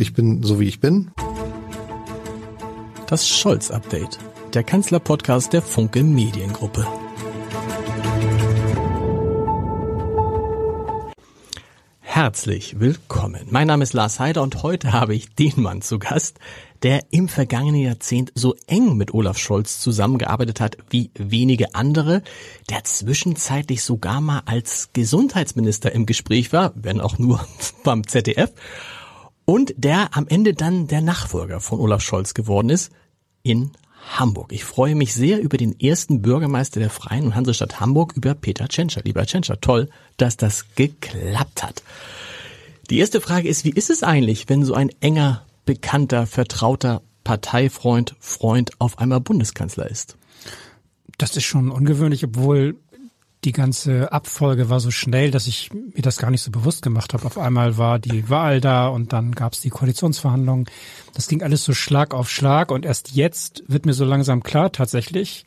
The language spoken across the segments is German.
Ich bin so wie ich bin. Das Scholz-Update, der Kanzler-Podcast der Funke Mediengruppe. Herzlich willkommen. Mein Name ist Lars Heider und heute habe ich den Mann zu Gast, der im vergangenen Jahrzehnt so eng mit Olaf Scholz zusammengearbeitet hat wie wenige andere, der zwischenzeitlich sogar mal als Gesundheitsminister im Gespräch war, wenn auch nur beim ZDF, und der am Ende dann der Nachfolger von Olaf Scholz geworden ist in Hamburg. Ich freue mich sehr über den ersten Bürgermeister der Freien und Hansestadt Hamburg, über Peter Tschentscher. Lieber Tschentscher, toll, dass das geklappt hat. Die erste Frage ist, wie ist es eigentlich, wenn so ein enger bekannter, vertrauter Parteifreund, Freund auf einmal Bundeskanzler ist. Das ist schon ungewöhnlich, obwohl die ganze Abfolge war so schnell, dass ich mir das gar nicht so bewusst gemacht habe. Auf einmal war die Wahl da und dann gab es die Koalitionsverhandlungen. Das ging alles so Schlag auf Schlag und erst jetzt wird mir so langsam klar, tatsächlich,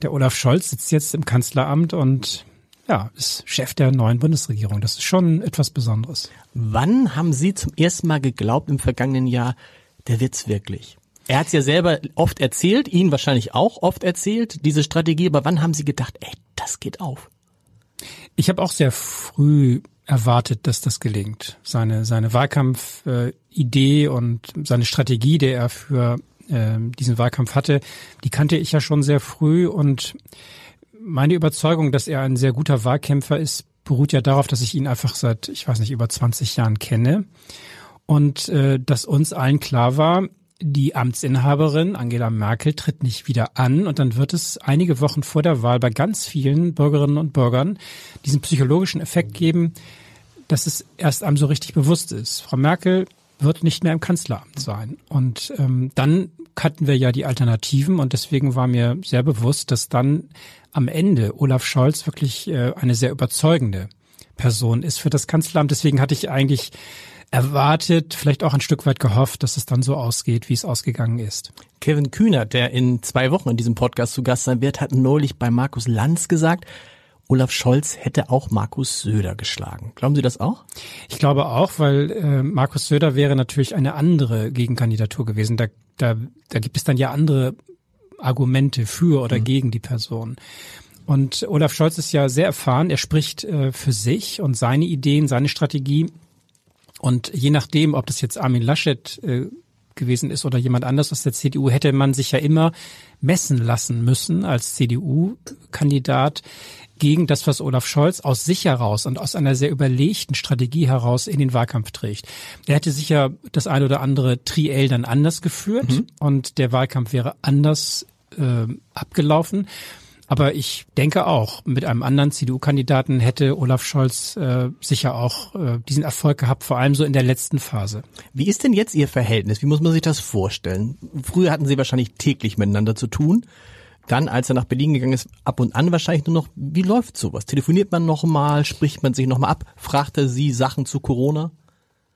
der Olaf Scholz sitzt jetzt im Kanzleramt und ja, ist Chef der neuen Bundesregierung. Das ist schon etwas Besonderes. Wann haben Sie zum ersten Mal geglaubt im vergangenen Jahr, der wird's wirklich? Er hat's ja selber oft erzählt, Ihnen wahrscheinlich auch oft erzählt, diese Strategie, aber wann haben Sie gedacht, ey, das geht auf? Ich habe auch sehr früh erwartet, dass das gelingt. Seine, seine Wahlkampfidee und seine Strategie, die er für äh, diesen Wahlkampf hatte, die kannte ich ja schon sehr früh und meine Überzeugung, dass er ein sehr guter Wahlkämpfer ist, beruht ja darauf, dass ich ihn einfach seit, ich weiß nicht, über 20 Jahren kenne und äh, dass uns allen klar war, die Amtsinhaberin Angela Merkel tritt nicht wieder an und dann wird es einige Wochen vor der Wahl bei ganz vielen Bürgerinnen und Bürgern diesen psychologischen Effekt geben, dass es erst einem so richtig bewusst ist. Frau Merkel wird nicht mehr im Kanzleramt sein. Und ähm, dann hatten wir ja die Alternativen und deswegen war mir sehr bewusst, dass dann am Ende Olaf Scholz wirklich äh, eine sehr überzeugende Person ist für das Kanzleramt. Deswegen hatte ich eigentlich erwartet, vielleicht auch ein Stück weit gehofft, dass es dann so ausgeht, wie es ausgegangen ist. Kevin Kühner, der in zwei Wochen in diesem Podcast zu Gast sein wird, hat neulich bei Markus Lanz gesagt, Olaf Scholz hätte auch Markus Söder geschlagen. Glauben Sie das auch? Ich glaube auch, weil äh, Markus Söder wäre natürlich eine andere Gegenkandidatur gewesen. Da, da, da gibt es dann ja andere Argumente für oder mhm. gegen die Person. Und Olaf Scholz ist ja sehr erfahren. Er spricht äh, für sich und seine Ideen, seine Strategie. Und je nachdem, ob das jetzt Armin Laschet äh, gewesen ist oder jemand anders aus der CDU, hätte man sich ja immer messen lassen müssen als CDU-Kandidat gegen das, was Olaf Scholz aus sich heraus und aus einer sehr überlegten Strategie heraus in den Wahlkampf trägt. Er hätte sicher das eine oder andere Triell dann anders geführt mhm. und der Wahlkampf wäre anders äh, abgelaufen. Aber ich denke auch, mit einem anderen CDU-Kandidaten hätte Olaf Scholz äh, sicher auch äh, diesen Erfolg gehabt, vor allem so in der letzten Phase. Wie ist denn jetzt Ihr Verhältnis? Wie muss man sich das vorstellen? Früher hatten Sie wahrscheinlich täglich miteinander zu tun. Dann, als er nach Berlin gegangen ist, ab und an wahrscheinlich nur noch, wie läuft sowas? Telefoniert man nochmal, spricht man sich nochmal ab, fragt er Sie Sachen zu Corona?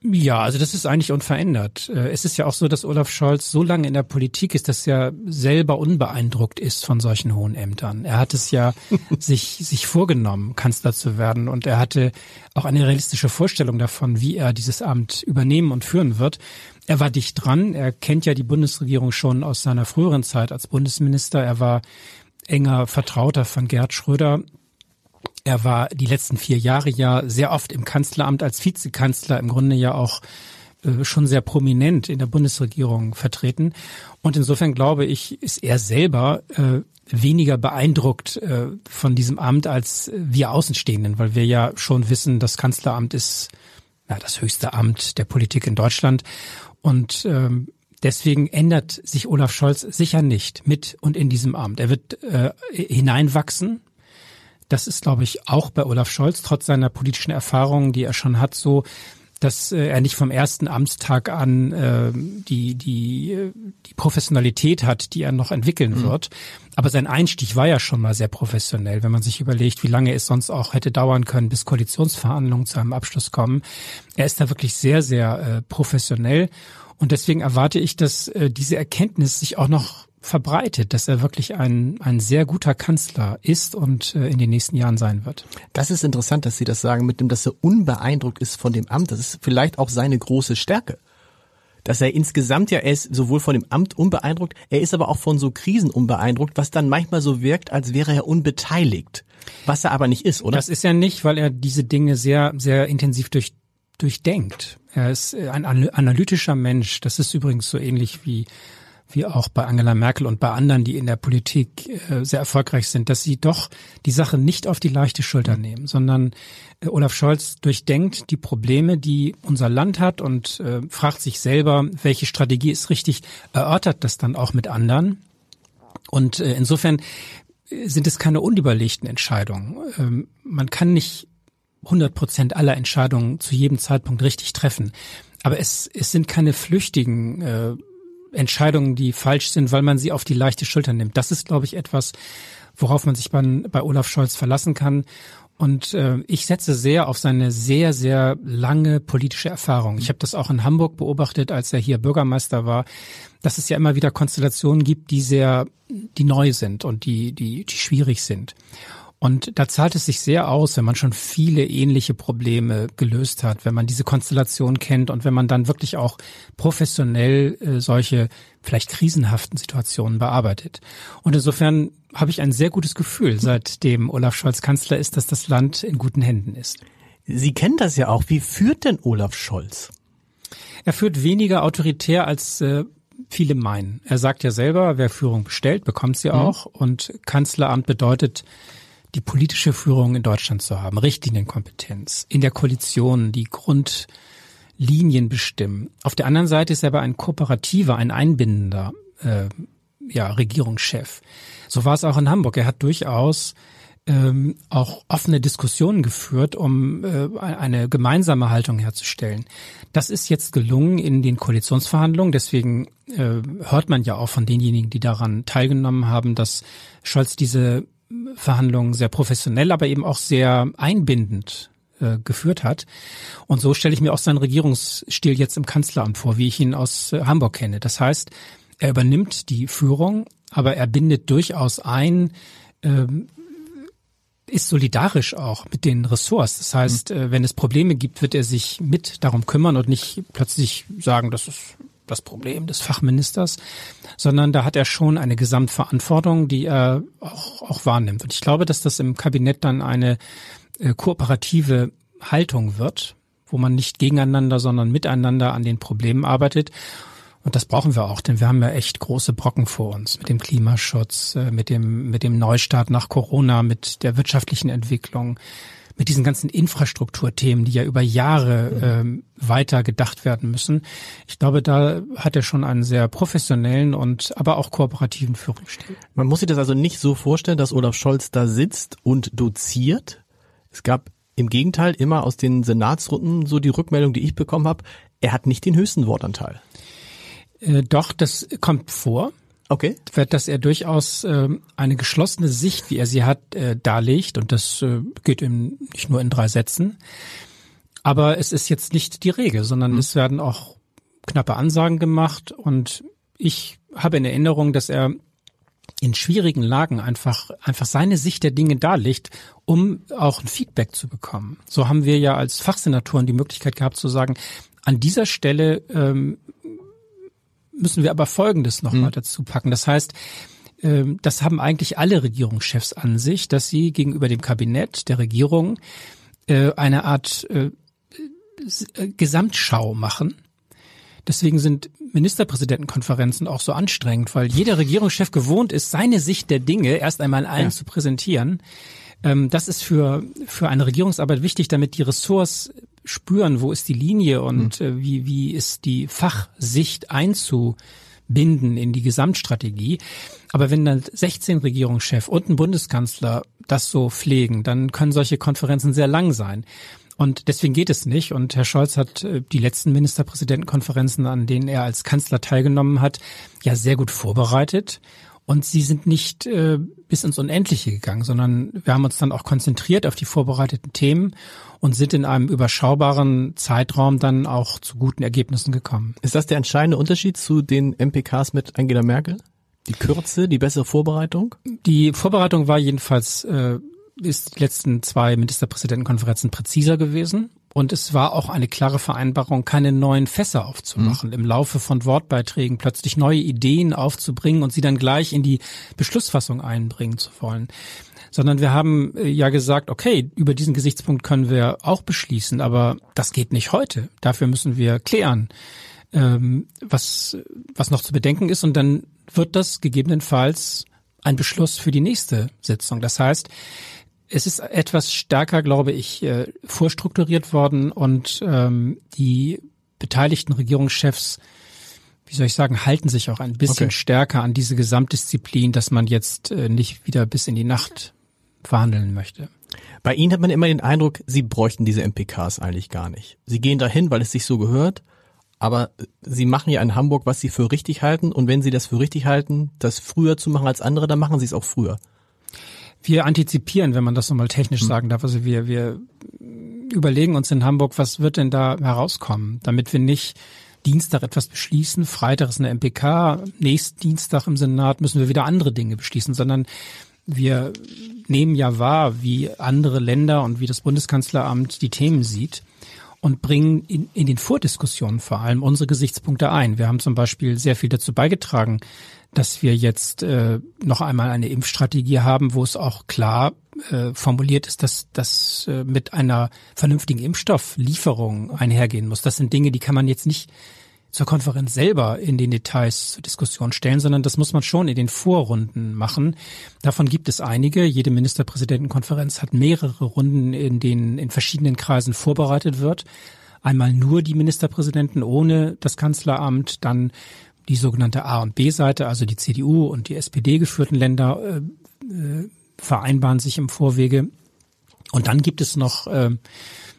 Ja, also das ist eigentlich unverändert. Äh, es ist ja auch so, dass Olaf Scholz so lange in der Politik ist, dass er selber unbeeindruckt ist von solchen hohen Ämtern. Er hat es ja sich, sich vorgenommen, Kanzler zu werden und er hatte auch eine realistische Vorstellung davon, wie er dieses Amt übernehmen und führen wird. Er war dicht dran. Er kennt ja die Bundesregierung schon aus seiner früheren Zeit als Bundesminister. Er war enger Vertrauter von Gerd Schröder er war die letzten vier Jahre ja sehr oft im Kanzleramt als Vizekanzler, im Grunde ja auch äh, schon sehr prominent in der Bundesregierung vertreten. Und insofern glaube ich, ist er selber äh, weniger beeindruckt äh, von diesem Amt als wir Außenstehenden, weil wir ja schon wissen, das Kanzleramt ist ja, das höchste Amt der Politik in Deutschland. Und ähm, deswegen ändert sich Olaf Scholz sicher nicht mit und in diesem Amt. Er wird hineinwachsen das ist, glaube ich, auch bei Olaf Scholz, trotz seiner politischen Erfahrungen, die er schon hat, so, dass äh, er nicht vom ersten Amtstag an äh, die, die, die Professionalität hat, die er noch entwickeln mhm. wird. Aber sein Einstieg war ja schon mal sehr professionell, wenn man sich überlegt, wie lange es sonst auch hätte dauern können, bis Koalitionsverhandlungen zu einem Abschluss kommen. Er ist da wirklich sehr, sehr äh, professionell. Und deswegen erwarte ich, dass äh, diese Erkenntnis sich auch noch verbreitet, dass er wirklich ein, ein sehr guter Kanzler ist und äh, in den nächsten Jahren sein wird. Das ist interessant, dass Sie das sagen, mit dem, dass er unbeeindruckt ist von dem Amt. Das ist vielleicht auch seine große Stärke. dass er insgesamt ja, er ist sowohl von dem Amt unbeeindruckt, er ist aber auch von so Krisen unbeeindruckt, was dann manchmal so wirkt, als wäre er unbeteiligt. Was er aber nicht ist, oder? Das ist er nicht, weil er diese Dinge sehr, sehr intensiv durch, durchdenkt. Er ist ein analytischer Mensch. Das ist übrigens so ähnlich wie wie auch bei Angela Merkel und bei anderen, die in der Politik äh, sehr erfolgreich sind, dass sie doch die Sache nicht auf die leichte Schulter nehmen, sondern äh, Olaf Scholz durchdenkt die Probleme, die unser Land hat und äh, fragt sich selber, welche Strategie ist richtig, erörtert das dann auch mit anderen. Und äh, insofern äh, sind es keine unüberlegten Entscheidungen. Ähm, man kann nicht 100 Prozent aller Entscheidungen zu jedem Zeitpunkt richtig treffen. Aber es, es sind keine flüchtigen äh, Entscheidungen, die falsch sind, weil man sie auf die leichte Schulter nimmt. Das ist, glaube ich, etwas, worauf man sich bei, bei Olaf Scholz verlassen kann. Und äh, ich setze sehr auf seine sehr, sehr lange politische Erfahrung. Ich habe das auch in Hamburg beobachtet, als er hier Bürgermeister war, dass es ja immer wieder Konstellationen gibt, die sehr, die neu sind und die, die, die schwierig sind. Und da zahlt es sich sehr aus, wenn man schon viele ähnliche Probleme gelöst hat, wenn man diese Konstellation kennt und wenn man dann wirklich auch professionell äh, solche vielleicht krisenhaften Situationen bearbeitet. Und insofern habe ich ein sehr gutes Gefühl, seitdem Olaf Scholz Kanzler ist, dass das Land in guten Händen ist. Sie kennen das ja auch. Wie führt denn Olaf Scholz? Er führt weniger autoritär als äh, viele meinen. Er sagt ja selber, wer Führung bestellt, bekommt sie mhm. auch. Und Kanzleramt bedeutet, die politische Führung in Deutschland zu haben, Richtlinienkompetenz, in der Koalition die Grundlinien bestimmen. Auf der anderen Seite ist er aber ein kooperativer, ein einbindender äh, ja, Regierungschef. So war es auch in Hamburg. Er hat durchaus ähm, auch offene Diskussionen geführt, um äh, eine gemeinsame Haltung herzustellen. Das ist jetzt gelungen in den Koalitionsverhandlungen. Deswegen äh, hört man ja auch von denjenigen, die daran teilgenommen haben, dass Scholz diese Verhandlungen sehr professionell, aber eben auch sehr einbindend äh, geführt hat. Und so stelle ich mir auch seinen Regierungsstil jetzt im Kanzleramt vor, wie ich ihn aus äh, Hamburg kenne. Das heißt, er übernimmt die Führung, aber er bindet durchaus ein, ähm, ist solidarisch auch mit den Ressorts. Das heißt, mhm. äh, wenn es Probleme gibt, wird er sich mit darum kümmern und nicht plötzlich sagen, das ist das Problem des Fachministers, sondern da hat er schon eine Gesamtverantwortung, die er auch, auch wahrnimmt. Und ich glaube, dass das im Kabinett dann eine äh, kooperative Haltung wird, wo man nicht gegeneinander, sondern miteinander an den Problemen arbeitet. Und das brauchen wir auch, denn wir haben ja echt große Brocken vor uns mit dem Klimaschutz, äh, mit dem, mit dem Neustart nach Corona, mit der wirtschaftlichen Entwicklung, mit diesen ganzen Infrastrukturthemen, die ja über Jahre ähm, weiter gedacht werden müssen. Ich glaube, da hat er schon einen sehr professionellen und aber auch kooperativen Führungsstil. Man muss sich das also nicht so vorstellen, dass Olaf Scholz da sitzt und doziert. Es gab im Gegenteil immer aus den Senatsrunden so die Rückmeldung, die ich bekommen habe, er hat nicht den höchsten Wortanteil. Äh, doch, das kommt vor. Okay. Dass er durchaus äh, eine geschlossene Sicht, wie er sie hat, äh, darlegt. Und das äh, geht ihm nicht nur in drei Sätzen. Aber es ist jetzt nicht die Regel, sondern mhm. es werden auch knappe Ansagen gemacht. Und ich habe in Erinnerung, dass er in schwierigen Lagen einfach, einfach seine Sicht der Dinge darlegt, um auch ein Feedback zu bekommen. So haben wir ja als Fachsenatoren die Möglichkeit gehabt zu sagen, an dieser Stelle ähm, müssen wir aber Folgendes noch mhm. mal dazu packen. Das heißt, ähm, das haben eigentlich alle Regierungschefs an sich, dass sie gegenüber dem Kabinett der Regierung äh, eine Art äh, äh, Gesamtschau machen. Deswegen sind Ministerpräsidentenkonferenzen auch so anstrengend, weil jeder Regierungschef gewohnt ist, seine Sicht der Dinge erst einmal allen ja. zu präsentieren. Ähm, das ist für, für eine Regierungsarbeit wichtig, damit die Ressorts spüren, wo ist die Linie und mhm. äh, wie, wie ist die Fachsicht einzubinden in die Gesamtstrategie. Aber wenn dann 16 Regierungschef und ein Bundeskanzler das so pflegen, dann können solche Konferenzen sehr lang sein. Und deswegen geht es nicht. Und Herr Scholz hat äh, die letzten Ministerpräsidentenkonferenzen, an denen er als Kanzler teilgenommen hat, ja sehr gut vorbereitet. Und sie sind nicht äh, bis ins Unendliche gegangen, sondern wir haben uns dann auch konzentriert auf die vorbereiteten Themen und sind in einem überschaubaren Zeitraum dann auch zu guten Ergebnissen gekommen. Ist das der entscheidende Unterschied zu den MPKs mit Angela Merkel? Die Kürze, die bessere Vorbereitung? Die Vorbereitung war jedenfalls, äh, ist die letzten zwei Ministerpräsidentenkonferenzen präziser gewesen Und es war auch eine klare Vereinbarung, keine neuen Fässer aufzumachen, mhm. im Laufe von Wortbeiträgen plötzlich neue Ideen aufzubringen und sie dann gleich in die Beschlussfassung einbringen zu wollen. Sondern wir haben äh, ja gesagt, okay, über diesen Gesichtspunkt können wir auch beschließen, aber das geht nicht heute. Dafür müssen wir klären, ähm, was, was noch zu bedenken ist. Und dann wird das gegebenenfalls ein Beschluss für die nächste Sitzung. Das heißt, es ist etwas stärker, glaube ich, äh, vorstrukturiert worden und ähm, die beteiligten Regierungschefs, wie soll ich sagen, halten sich auch ein bisschen okay. stärker an diese Gesamtdisziplin, dass man jetzt äh, nicht wieder bis in die Nacht verhandeln möchte. Bei Ihnen hat man immer den Eindruck, Sie bräuchten diese MPKs eigentlich gar nicht. Sie gehen dahin, weil es sich so gehört, aber Sie machen ja in Hamburg, was Sie für richtig halten und wenn Sie das für richtig halten, das früher zu machen als andere, dann machen Sie es auch früher. Wir antizipieren, wenn man das nochmal technisch hm. sagen darf. Also wir, wir überlegen uns in Hamburg, was wird denn da herauskommen, damit wir nicht Dienstag etwas beschließen, Freitag ist eine MPK, nächsten Dienstag im Senat müssen wir wieder andere Dinge beschließen, sondern wir nehmen ja wahr, wie andere Länder und wie das Bundeskanzleramt die Themen sieht und bringen in, in den Vordiskussionen vor allem unsere Gesichtspunkte ein. Wir haben zum Beispiel sehr viel dazu beigetragen, dass wir jetzt äh, noch einmal eine Impfstrategie haben, wo es auch klar äh, formuliert ist, dass das äh, mit einer vernünftigen Impfstofflieferung einhergehen muss. Das sind Dinge, die kann man jetzt nicht zur Konferenz selber in den Details zur Diskussion stellen, sondern das muss man schon in den Vorrunden machen. Davon gibt es einige. Jede Ministerpräsidentenkonferenz hat mehrere Runden, in denen in verschiedenen Kreisen vorbereitet wird. Einmal nur die Ministerpräsidenten ohne das Kanzleramt, dann die sogenannte A- und B-Seite, also die CDU und die SPD geführten Länder äh, äh, vereinbaren sich im Vorwege. Und dann gibt es noch äh,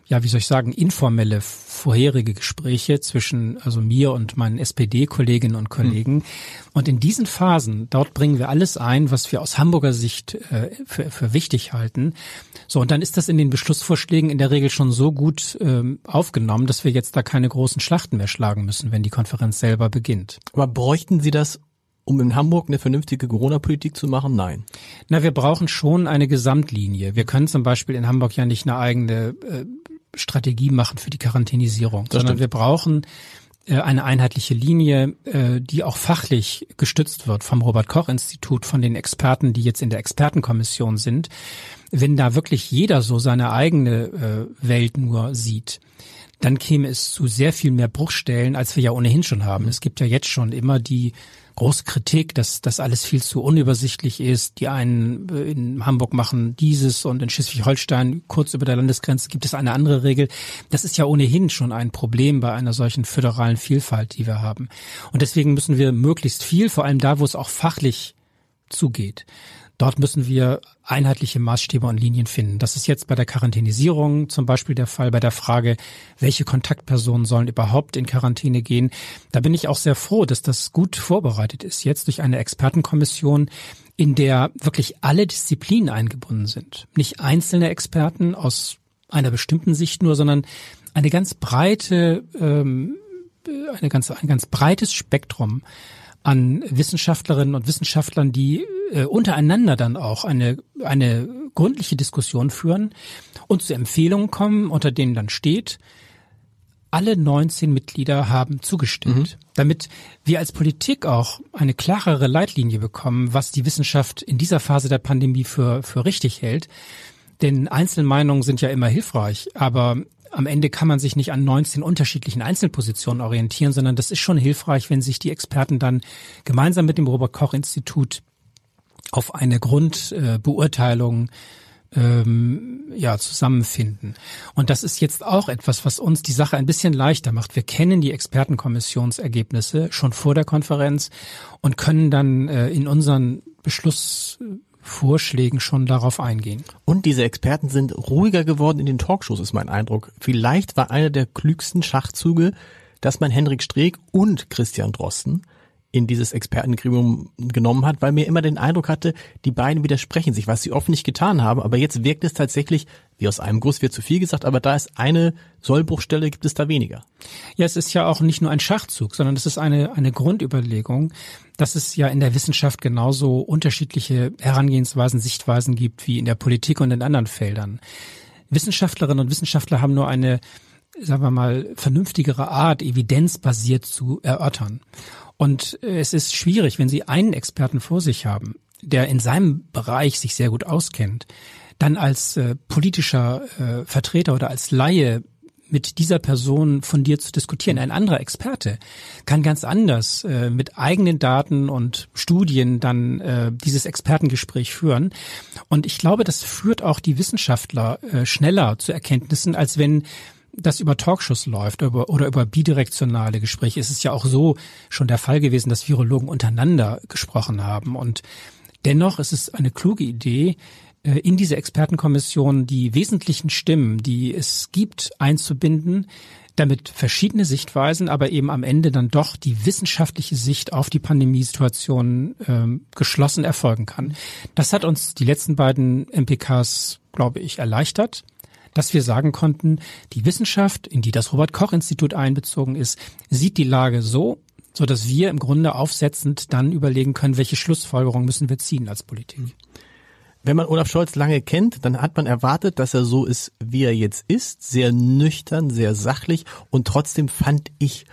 ja, wie soll ich sagen, informelle vorherige Gespräche zwischen also mir und meinen SPD-Kolleginnen und Kollegen. Mhm. Und in diesen Phasen, dort bringen wir alles ein, was wir aus Hamburger Sicht äh, für, für wichtig halten. So, und dann ist das in den Beschlussvorschlägen in der Regel schon so gut ähm, aufgenommen, dass wir jetzt da keine großen Schlachten mehr schlagen müssen, wenn die Konferenz selber beginnt. Aber bräuchten Sie das um in Hamburg eine vernünftige Corona-Politik zu machen? Nein. Na, wir brauchen schon eine Gesamtlinie. Wir können zum Beispiel in Hamburg ja nicht eine eigene äh, Strategie machen für die Quarantänisierung, das sondern stimmt. wir brauchen äh, eine einheitliche Linie, äh, die auch fachlich gestützt wird vom Robert Koch Institut, von den Experten, die jetzt in der Expertenkommission sind. Wenn da wirklich jeder so seine eigene äh, Welt nur sieht, dann käme es zu sehr viel mehr Bruchstellen, als wir ja ohnehin schon haben. Es gibt ja jetzt schon immer die große Kritik, dass das alles viel zu unübersichtlich ist. Die einen äh, in Hamburg machen dieses und in Schleswig-Holstein kurz über der Landesgrenze gibt es eine andere Regel. Das ist ja ohnehin schon ein Problem bei einer solchen föderalen Vielfalt, die wir haben. Und deswegen müssen wir möglichst viel, vor allem da, wo es auch fachlich zugeht. Dort müssen wir einheitliche Maßstäbe und Linien finden. Das ist jetzt bei der Quarantänisierung zum Beispiel der Fall, bei der Frage, welche Kontaktpersonen sollen überhaupt in Quarantäne gehen. Da bin ich auch sehr froh, dass das gut vorbereitet ist, jetzt durch eine Expertenkommission, in der wirklich alle Disziplinen eingebunden sind. Nicht einzelne Experten aus einer bestimmten Sicht nur, sondern eine ganz breite, ähm, eine ganz, ein ganz breites Spektrum an Wissenschaftlerinnen und Wissenschaftlern, die äh, untereinander dann auch eine, eine gründliche Diskussion führen und zu Empfehlungen kommen, unter denen dann steht, alle 19 Mitglieder haben zugestimmt, mhm. damit wir als Politik auch eine klarere Leitlinie bekommen, was die Wissenschaft in dieser Phase der Pandemie für, für richtig hält. Denn Einzelmeinungen sind ja immer hilfreich, aber am Ende kann man sich nicht an 19 unterschiedlichen Einzelpositionen orientieren, sondern das ist schon hilfreich, wenn sich die Experten dann gemeinsam mit dem Robert Koch Institut auf eine Grundbeurteilung ähm, ja, zusammenfinden. Und das ist jetzt auch etwas, was uns die Sache ein bisschen leichter macht. Wir kennen die Expertenkommissionsergebnisse schon vor der Konferenz und können dann äh, in unseren Beschluss Vorschlägen schon darauf eingehen. Und diese Experten sind ruhiger geworden in den Talkshows, ist mein Eindruck. Vielleicht war einer der klügsten Schachzüge, dass man Henrik Streeck und Christian Drosten in dieses Expertengremium genommen hat, weil mir immer den Eindruck hatte, die beiden widersprechen sich, was sie oft nicht getan haben, aber jetzt wirkt es tatsächlich, wie aus einem Guss wird zu viel gesagt, aber da ist eine Sollbruchstelle, gibt es da weniger. Ja, es ist ja auch nicht nur ein Schachzug, sondern es ist eine, eine Grundüberlegung, dass es ja in der Wissenschaft genauso unterschiedliche Herangehensweisen, Sichtweisen gibt wie in der Politik und in anderen Feldern. Wissenschaftlerinnen und Wissenschaftler haben nur eine, sagen wir mal, vernünftigere Art, evidenzbasiert zu erörtern. Und äh, es ist schwierig, wenn Sie einen Experten vor sich haben, der in seinem Bereich sich sehr gut auskennt, dann als äh, politischer äh, Vertreter oder als Laie mit dieser Person von dir zu diskutieren. Ein anderer Experte kann ganz anders äh, mit eigenen Daten und Studien dann äh, dieses Expertengespräch führen. Und ich glaube, das führt auch die Wissenschaftler äh, schneller zu Erkenntnissen, als wenn das über Talkshows läuft über, oder über bidirektionale Gespräche. Es ist ja auch so schon der Fall gewesen, dass Virologen untereinander gesprochen haben. Und dennoch ist es eine kluge Idee, in diese Expertenkommission die wesentlichen Stimmen, die es gibt, einzubinden, damit verschiedene Sichtweisen, aber eben am Ende dann doch die wissenschaftliche Sicht auf die Pandemiesituation ähm, geschlossen erfolgen kann. Das hat uns die letzten beiden MPKs, glaube ich, erleichtert dass wir sagen konnten, die Wissenschaft, in die das Robert Koch Institut einbezogen ist, sieht die Lage so, so dass wir im Grunde aufsetzend dann überlegen können, welche Schlussfolgerungen müssen wir ziehen als Politik. Wenn man Olaf Scholz lange kennt, dann hat man erwartet, dass er so ist, wie er jetzt ist, sehr nüchtern, sehr sachlich und trotzdem fand ich,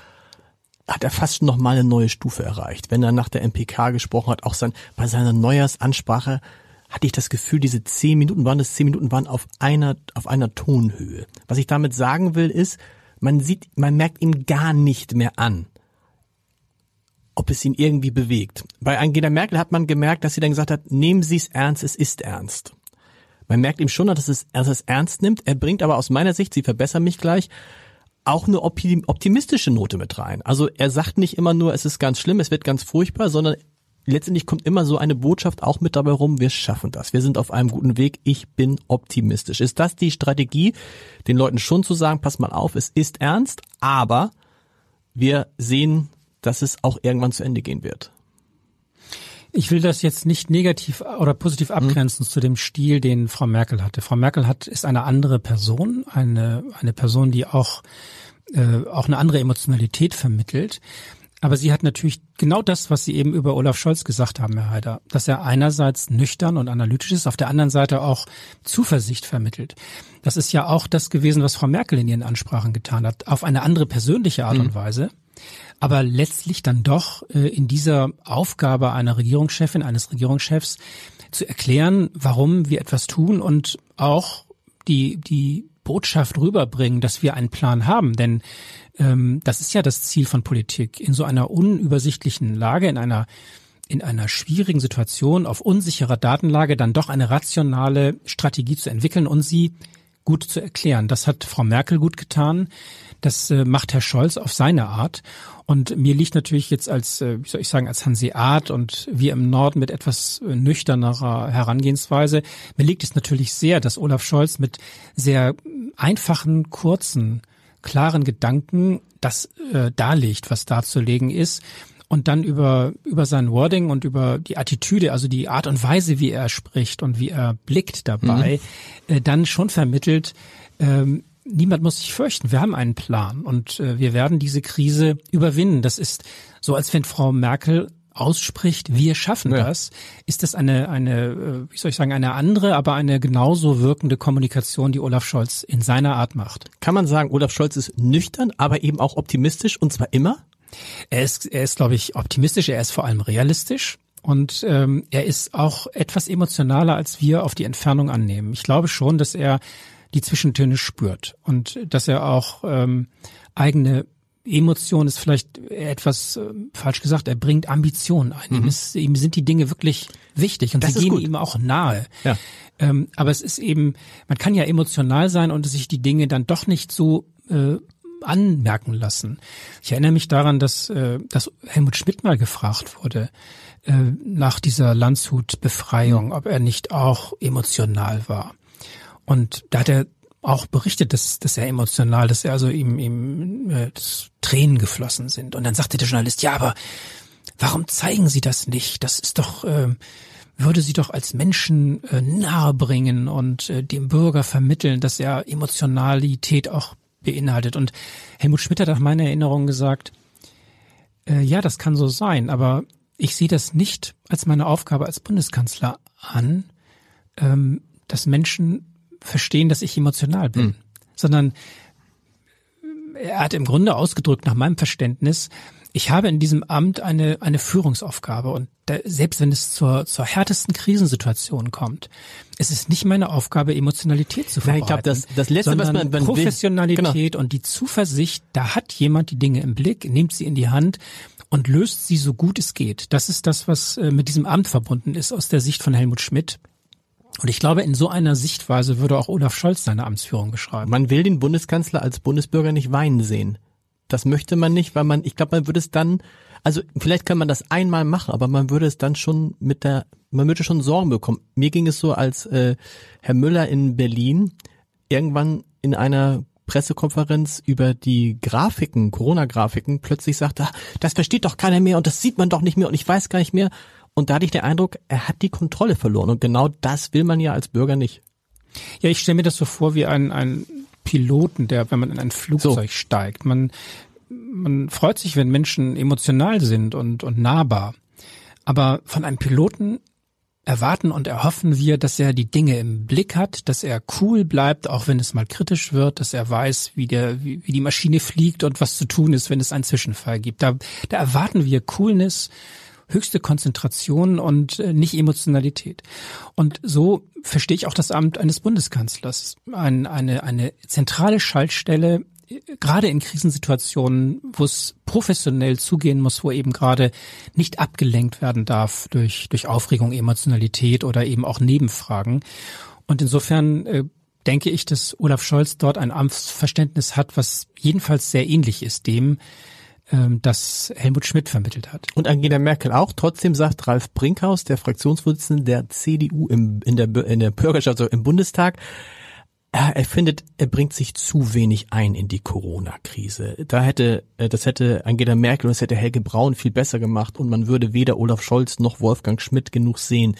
hat er fast noch mal eine neue Stufe erreicht. Wenn er nach der MPK gesprochen hat, auch sein, bei seiner Neujahrsansprache hatte ich das Gefühl, diese zehn Minuten waren das zehn Minuten waren auf einer auf einer Tonhöhe. Was ich damit sagen will, ist, man sieht, man merkt ihm gar nicht mehr an, ob es ihn irgendwie bewegt. Bei Angela Merkel hat man gemerkt, dass sie dann gesagt hat, nehmen Sie es ernst, es ist ernst. Man merkt ihm schon, dass es, dass es ernst nimmt. Er bringt aber aus meiner Sicht, Sie verbessern mich gleich, auch eine optimistische Note mit rein. Also er sagt nicht immer nur, es ist ganz schlimm, es wird ganz furchtbar, sondern letztendlich kommt immer so eine Botschaft auch mit dabei rum, wir schaffen das, wir sind auf einem guten Weg, ich bin optimistisch. Ist das die Strategie, den Leuten schon zu sagen, pass mal auf, es ist ernst, aber wir sehen dass es auch irgendwann zu Ende gehen wird. Ich will das jetzt nicht negativ oder positiv abgrenzen mhm. zu dem Stil, den Frau Merkel hatte. Frau Merkel hat ist eine andere Person, eine eine Person, die auch äh, auch eine andere Emotionalität vermittelt. Aber sie hat natürlich genau das, was Sie eben über Olaf Scholz gesagt haben, Herr Haider, dass er einerseits nüchtern und analytisch ist, auf der anderen Seite auch Zuversicht vermittelt. Das ist ja auch das gewesen, was Frau Merkel in ihren Ansprachen getan hat, auf eine andere persönliche Art mhm. und Weise aber letztlich dann doch äh, in dieser Aufgabe einer Regierungschefin, eines Regierungschefs zu erklären, warum wir etwas tun und auch die, die Botschaft rüberbringen, dass wir einen Plan haben. Denn ähm, das ist ja das Ziel von Politik. In so einer unübersichtlichen Lage, in einer in einer schwierigen Situation auf unsicherer Datenlage dann doch eine rationale Strategie zu entwickeln und sie gut zu erklären. Das hat Frau Merkel gut getan. Das äh, macht Herr Scholz auf seine Art. Und mir liegt natürlich jetzt als, äh, wie soll ich sagen, als Hanseat und wir im Norden mit etwas äh, nüchternerer Herangehensweise, mir liegt es natürlich sehr, dass Olaf Scholz mit sehr einfachen, kurzen, klaren Gedanken das äh, darlegt, was darzulegen ist und dann über, über sein Wording und über die Attitüde, also die Art und Weise, wie er spricht und wie er blickt dabei, mhm. äh, dann schon vermittelt, ähm, niemand muss sich fürchten. Wir haben einen Plan und äh, wir werden diese Krise überwinden. Das ist so, als wenn Frau Merkel ausspricht, wir schaffen ja. das, ist das eine, eine, äh, wie soll ich sagen, eine andere, aber eine genauso wirkende Kommunikation, die Olaf Scholz in seiner Art macht. Kann man sagen, Olaf Scholz ist nüchtern, aber eben auch optimistisch und zwar immer? Er ist, er ist, glaube ich, optimistisch, er ist vor allem realistisch. Und ähm, er ist auch etwas emotionaler, als wir auf die Entfernung annehmen. Ich glaube schon, dass er die Zwischentöne spürt und dass er auch ähm, eigene Emotionen ist vielleicht etwas äh, falsch gesagt, er bringt Ambitionen ein. Mhm. Ihm, ist, ihm sind die Dinge wirklich wichtig und das sie gehen gut. ihm auch nahe. Ja. Ähm, aber es ist eben, man kann ja emotional sein und sich die Dinge dann doch nicht so äh, anmerken lassen. Ich erinnere mich daran, dass, äh, dass Helmut Schmidt mal gefragt wurde äh, nach dieser Landshut-Befreiung, mhm. ob er nicht auch emotional war. Und da hat er auch berichtet, dass, dass er emotional, dass er also ihm, ihm äh, Tränen geflossen sind. Und dann sagte der Journalist, ja, aber warum zeigen Sie das nicht? Das ist doch, äh, würde Sie doch als Menschen äh, nahe bringen und äh, dem Bürger vermitteln, dass er Emotionalität auch beinhaltet. Und Helmut Schmidt hat nach meiner Erinnerung gesagt, äh, ja, das kann so sein, aber ich sehe das nicht als meine Aufgabe als Bundeskanzler an, ähm, dass Menschen verstehen, dass ich emotional bin, mhm. sondern er hat im Grunde ausgedrückt, nach meinem Verständnis, ich habe in diesem Amt eine, eine Führungsaufgabe und da, selbst wenn es zur, zur härtesten Krisensituation kommt, es ist nicht meine Aufgabe, Emotionalität zu verbreiten. Nein, ich glaube, das, das Letzte, was man, man Professionalität genau. und die Zuversicht, da hat jemand die Dinge im Blick, nimmt sie in die Hand und löst sie so gut es geht. Das ist das, was äh, mit diesem Amt verbunden ist aus der Sicht von Helmut Schmidt. Und ich glaube, in so einer Sichtweise würde auch Olaf Scholz seine Amtsführung beschreiben. Man will den Bundeskanzler als Bundesbürger nicht weinen sehen. Das möchte man nicht, weil man, ich glaube, man würde es dann, also vielleicht kann man das einmal machen, aber man würde es dann schon mit der, man würde schon Sorgen bekommen. Mir ging es so, als äh, Herr Müller in Berlin irgendwann in einer Pressekonferenz über die Grafiken, Corona-Grafiken, plötzlich sagte, ah, das versteht doch keiner mehr und das sieht man doch nicht mehr und ich weiß gar nicht mehr. Und da hatte ich den Eindruck, er hat die Kontrolle verloren. Und genau das will man ja als Bürger nicht. Ja, ich stelle mir das so vor wie ein, ein Piloten, der, wenn man in ein Flugzeug so. steigt. Man, man freut sich, wenn Menschen emotional sind und, und nahbar. Aber von einem Piloten erwarten und erhoffen wir, dass er die Dinge im Blick hat, dass er cool bleibt, auch wenn es mal kritisch wird, dass er weiß, wie der, wie, wie die Maschine fliegt und was zu tun ist, wenn es einen Zwischenfall gibt. Da, da erwarten wir Coolness, höchste Konzentration und äh, nicht Emotionalität. Und so verstehe ich auch das Amt eines Bundeskanzlers. Ein, eine, eine zentrale Schaltstelle, äh, gerade in Krisensituationen, wo es professionell zugehen muss, wo eben gerade nicht abgelenkt werden darf durch, durch Aufregung, Emotionalität oder eben auch Nebenfragen. Und insofern äh, denke ich, dass Olaf Scholz dort ein Amtsverständnis hat, was jedenfalls sehr ähnlich ist dem, ähm, das Helmut Schmidt vermittelt hat. Und Angela Merkel auch. Trotzdem sagt Ralf Brinkhaus, der Fraktionsvorsitzende der CDU im, in, der, in der Bürgerschaft, also im Bundestag, er findet, er bringt sich zu wenig ein in die Corona-Krise. Da hätte, äh, das hätte Angela Merkel und das hätte Helge Braun viel besser gemacht und man würde weder Olaf Scholz noch Wolfgang Schmidt genug sehen.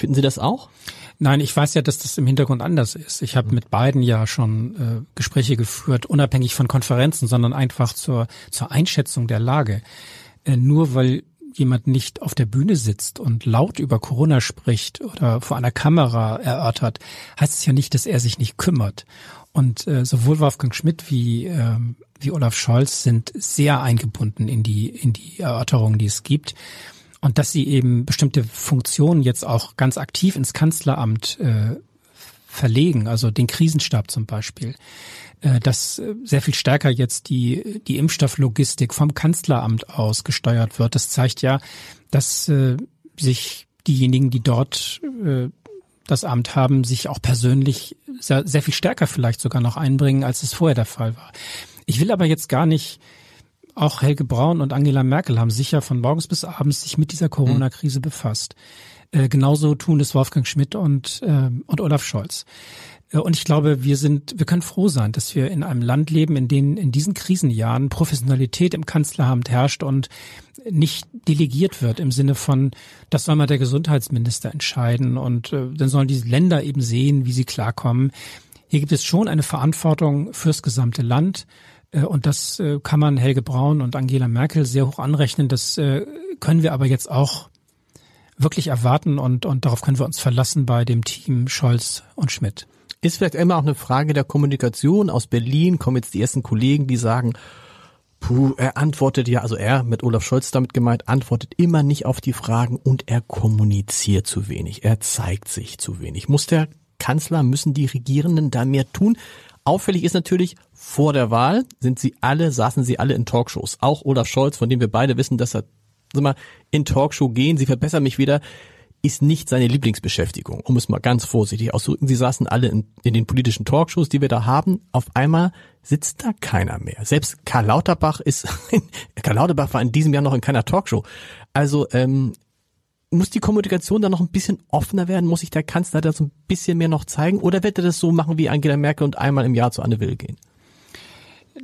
Finden Sie das auch? Nein, ich weiß ja, dass das im Hintergrund anders ist. Ich habe mit beiden ja schon äh, Gespräche geführt, unabhängig von Konferenzen, sondern einfach zur, zur Einschätzung der Lage. Äh, nur weil jemand nicht auf der Bühne sitzt und laut über Corona spricht oder vor einer Kamera erörtert, heißt es ja nicht, dass er sich nicht kümmert. Und äh, sowohl Wolfgang Schmidt wie, äh, wie Olaf Scholz sind sehr eingebunden in die, in die Erörterungen, die es gibt. Und dass sie eben bestimmte Funktionen jetzt auch ganz aktiv ins Kanzleramt äh, verlegen, also den Krisenstab zum Beispiel, äh, dass äh, sehr viel stärker jetzt die, die Impfstofflogistik vom Kanzleramt aus gesteuert wird. Das zeigt ja, dass äh, sich diejenigen, die dort äh, das Amt haben, sich auch persönlich sehr, sehr viel stärker vielleicht sogar noch einbringen, als es vorher der Fall war. Ich will aber jetzt gar nicht auch Helge Braun und Angela Merkel haben sicher von morgens bis abends sich mit dieser Corona-Krise befasst. Äh, genauso tun es Wolfgang Schmidt und, äh, und Olaf Scholz. Äh, und ich glaube, wir sind, wir können froh sein, dass wir in einem Land leben, in dem in diesen Krisenjahren Professionalität im Kanzleramt herrscht und nicht delegiert wird im Sinne von, das soll mal der Gesundheitsminister entscheiden und äh, dann sollen die Länder eben sehen, wie sie klarkommen. Hier gibt es schon eine Verantwortung fürs gesamte Land. Äh, und das äh, kann man Helge Braun und Angela Merkel sehr hoch anrechnen. Das äh, können wir aber jetzt auch wirklich erwarten und, und darauf können wir uns verlassen bei dem Team Scholz und Schmidt. Ist vielleicht immer auch eine Frage der Kommunikation. Aus Berlin kommen jetzt die ersten Kollegen, die sagen, puh, er antwortet ja, also er mit Olaf Scholz damit gemeint, antwortet immer nicht auf die Fragen und er kommuniziert zu wenig. Er zeigt sich zu wenig. Muss der Kanzler, müssen die Regierenden da mehr tun? Auffällig ist natürlich, vor der Wahl sind sie alle, saßen sie alle in Talkshows. Auch Olaf Scholz, von dem wir beide wissen, dass er sag mal, in Talkshow gehen, sie verbessern mich wieder, ist nicht seine Lieblingsbeschäftigung, um es mal ganz vorsichtig auszudrücken. Sie saßen alle in, in den politischen Talkshows, die wir da haben. Auf einmal sitzt da keiner mehr. Selbst Karl Lauterbach ist, Karl Lauterbach war in diesem Jahr noch in keiner Talkshow. Also ähm, muss die Kommunikation da noch ein bisschen offener werden? Muss sich der Kanzler da so ein bisschen mehr noch zeigen? Oder wird er das so machen wie Angela Merkel und einmal im Jahr zu Anne Will gehen?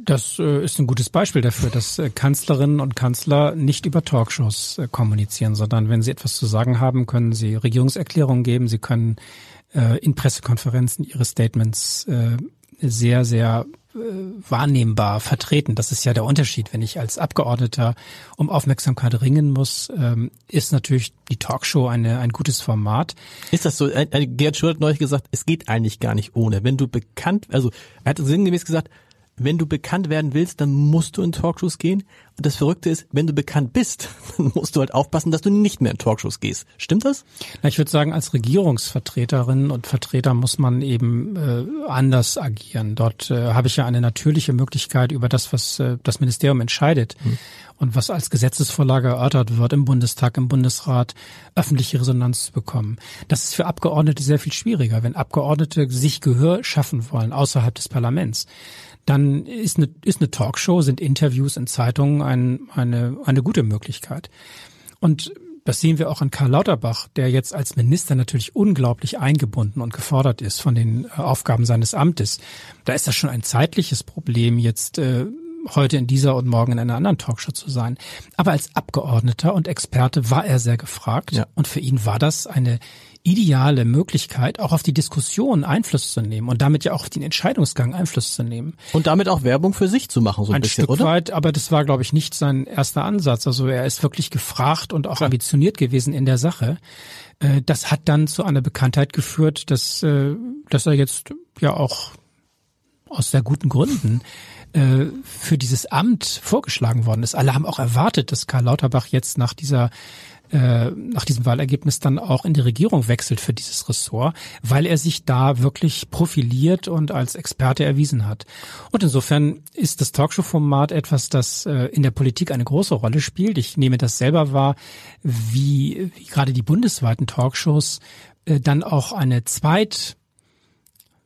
Das äh, ist ein gutes Beispiel dafür, dass äh, Kanzlerinnen und Kanzler nicht über Talkshows äh, kommunizieren, sondern wenn sie etwas zu sagen haben, können sie Regierungserklärungen geben, sie können in Pressekonferenzen ihre Statements sehr, sehr wahrnehmbar vertreten. Das ist ja der Unterschied. Wenn ich als Abgeordneter um Aufmerksamkeit ringen muss, ähm, ist natürlich die Talkshow eine, ein gutes Format. Ist das so? Gerd Schuld hat neulich gesagt, es geht eigentlich gar nicht ohne. Wenn du bekannt, also er hat sinngemäß gesagt, wenn du bekannt werden willst, dann musst du in Talkshows gehen. Und das Verrückte ist, wenn du bekannt bist, dann musst du halt aufpassen, dass du nicht mehr in Talkshows gehst. Stimmt das? Na, ich würde sagen, als Regierungsvertreterin und Vertreter muss man eben äh, anders agieren. Dort äh, habe ich ja eine natürliche Möglichkeit über das, was äh, das Ministerium entscheidet hm. und was als Gesetzesvorlage erörtert wird im Bundestag, im Bundesrat, öffentliche Resonanz zu bekommen. Das ist für Abgeordnete sehr viel schwieriger, wenn Abgeordnete sich Gehör schaffen wollen außerhalb des Parlaments dann ist eine, ist eine Talkshow, sind Interviews in Zeitungen ein, eine, eine gute Möglichkeit. Und das sehen wir auch an Karl Lauterbach, der jetzt als Minister natürlich unglaublich eingebunden und gefordert ist von den äh, Aufgaben seines Amtes. Da ist das schon ein zeitliches Problem, jetzt äh, heute in dieser und morgen in einer anderen Talkshow zu sein. Aber als Abgeordneter und Experte war er sehr gefragt ja. und für ihn war das eine ideale Möglichkeit, auch auf die Diskussion Einfluss zu nehmen und damit ja auch auf den Entscheidungsgang Einfluss zu nehmen. Und damit auch Werbung für sich zu machen, so ein, ein bisschen, Stück oder? weit, aber das war, glaube ich, nicht sein erster Ansatz. Also er ist wirklich gefragt und auch ambitioniert gewesen in der Sache. Äh, das hat dann zu einer Bekanntheit geführt, dass, äh, dass er jetzt ja auch aus sehr guten Gründen äh, für dieses Amt vorgeschlagen worden ist. Alle haben auch erwartet, dass Karl Lauterbach jetzt nach dieser äh, nach diesem Wahlergebnis dann auch in die Regierung wechselt für dieses Ressort, weil er sich da wirklich profiliert und als Experte erwiesen hat. Und insofern ist das Talkshow-Format etwas, das äh, in der Politik eine große Rolle spielt. Ich nehme das selber wahr, wie, wie gerade die bundesweiten Talkshows äh, dann auch eine Zweit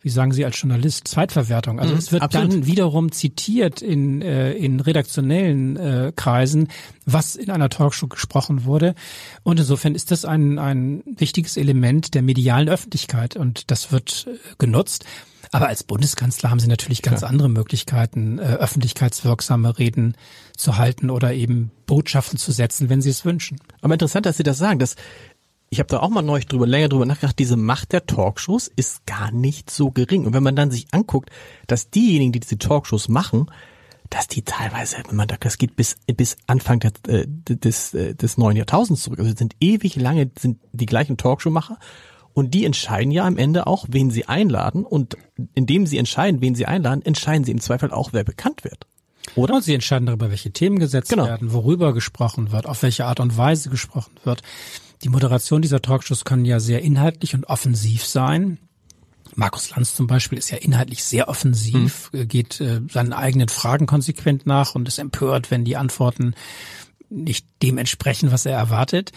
wie sagen Sie als Journalist, Zweitverwertung. Also mhm, es wird absolut. dann wiederum zitiert in, äh, in redaktionellen äh, Kreisen, was in einer Talkshow gesprochen wurde. Und insofern ist das ein, ein wichtiges Element der medialen Öffentlichkeit und das wird äh, genutzt. Aber als Bundeskanzler haben Sie natürlich ganz Klar. andere Möglichkeiten, äh, öffentlichkeitswirksame Reden zu halten oder eben Botschaften zu setzen, wenn Sie es wünschen. Aber interessant, dass Sie das sagen. dass ich habe da auch mal neulich drüber, länger drüber nachgedacht, diese Macht der Talkshows ist gar nicht so gering. Und wenn man dann sich anguckt, dass diejenigen, die diese Talkshows machen, dass die teilweise, wenn man da, das geht bis, bis Anfang der, äh, des, äh, des neuen Jahrtausends zurück, also sind ewig lange, sind die gleichen Talkshow-Macher und die entscheiden ja am Ende auch, wen sie einladen und indem sie entscheiden, wen sie einladen, entscheiden sie im Zweifel auch, wer bekannt wird. Oder? Und sie entscheiden darüber, welche Themen gesetzt genau. werden, worüber gesprochen wird, auf welche Art und Weise gesprochen wird. Die Moderation dieser Talkshows kann ja sehr inhaltlich und offensiv sein. Markus Lanz zum Beispiel ist ja inhaltlich sehr offensiv, mhm. geht äh, seinen eigenen Fragen konsequent nach und ist empört, wenn die Antworten nicht dem entsprechen, was er erwartet.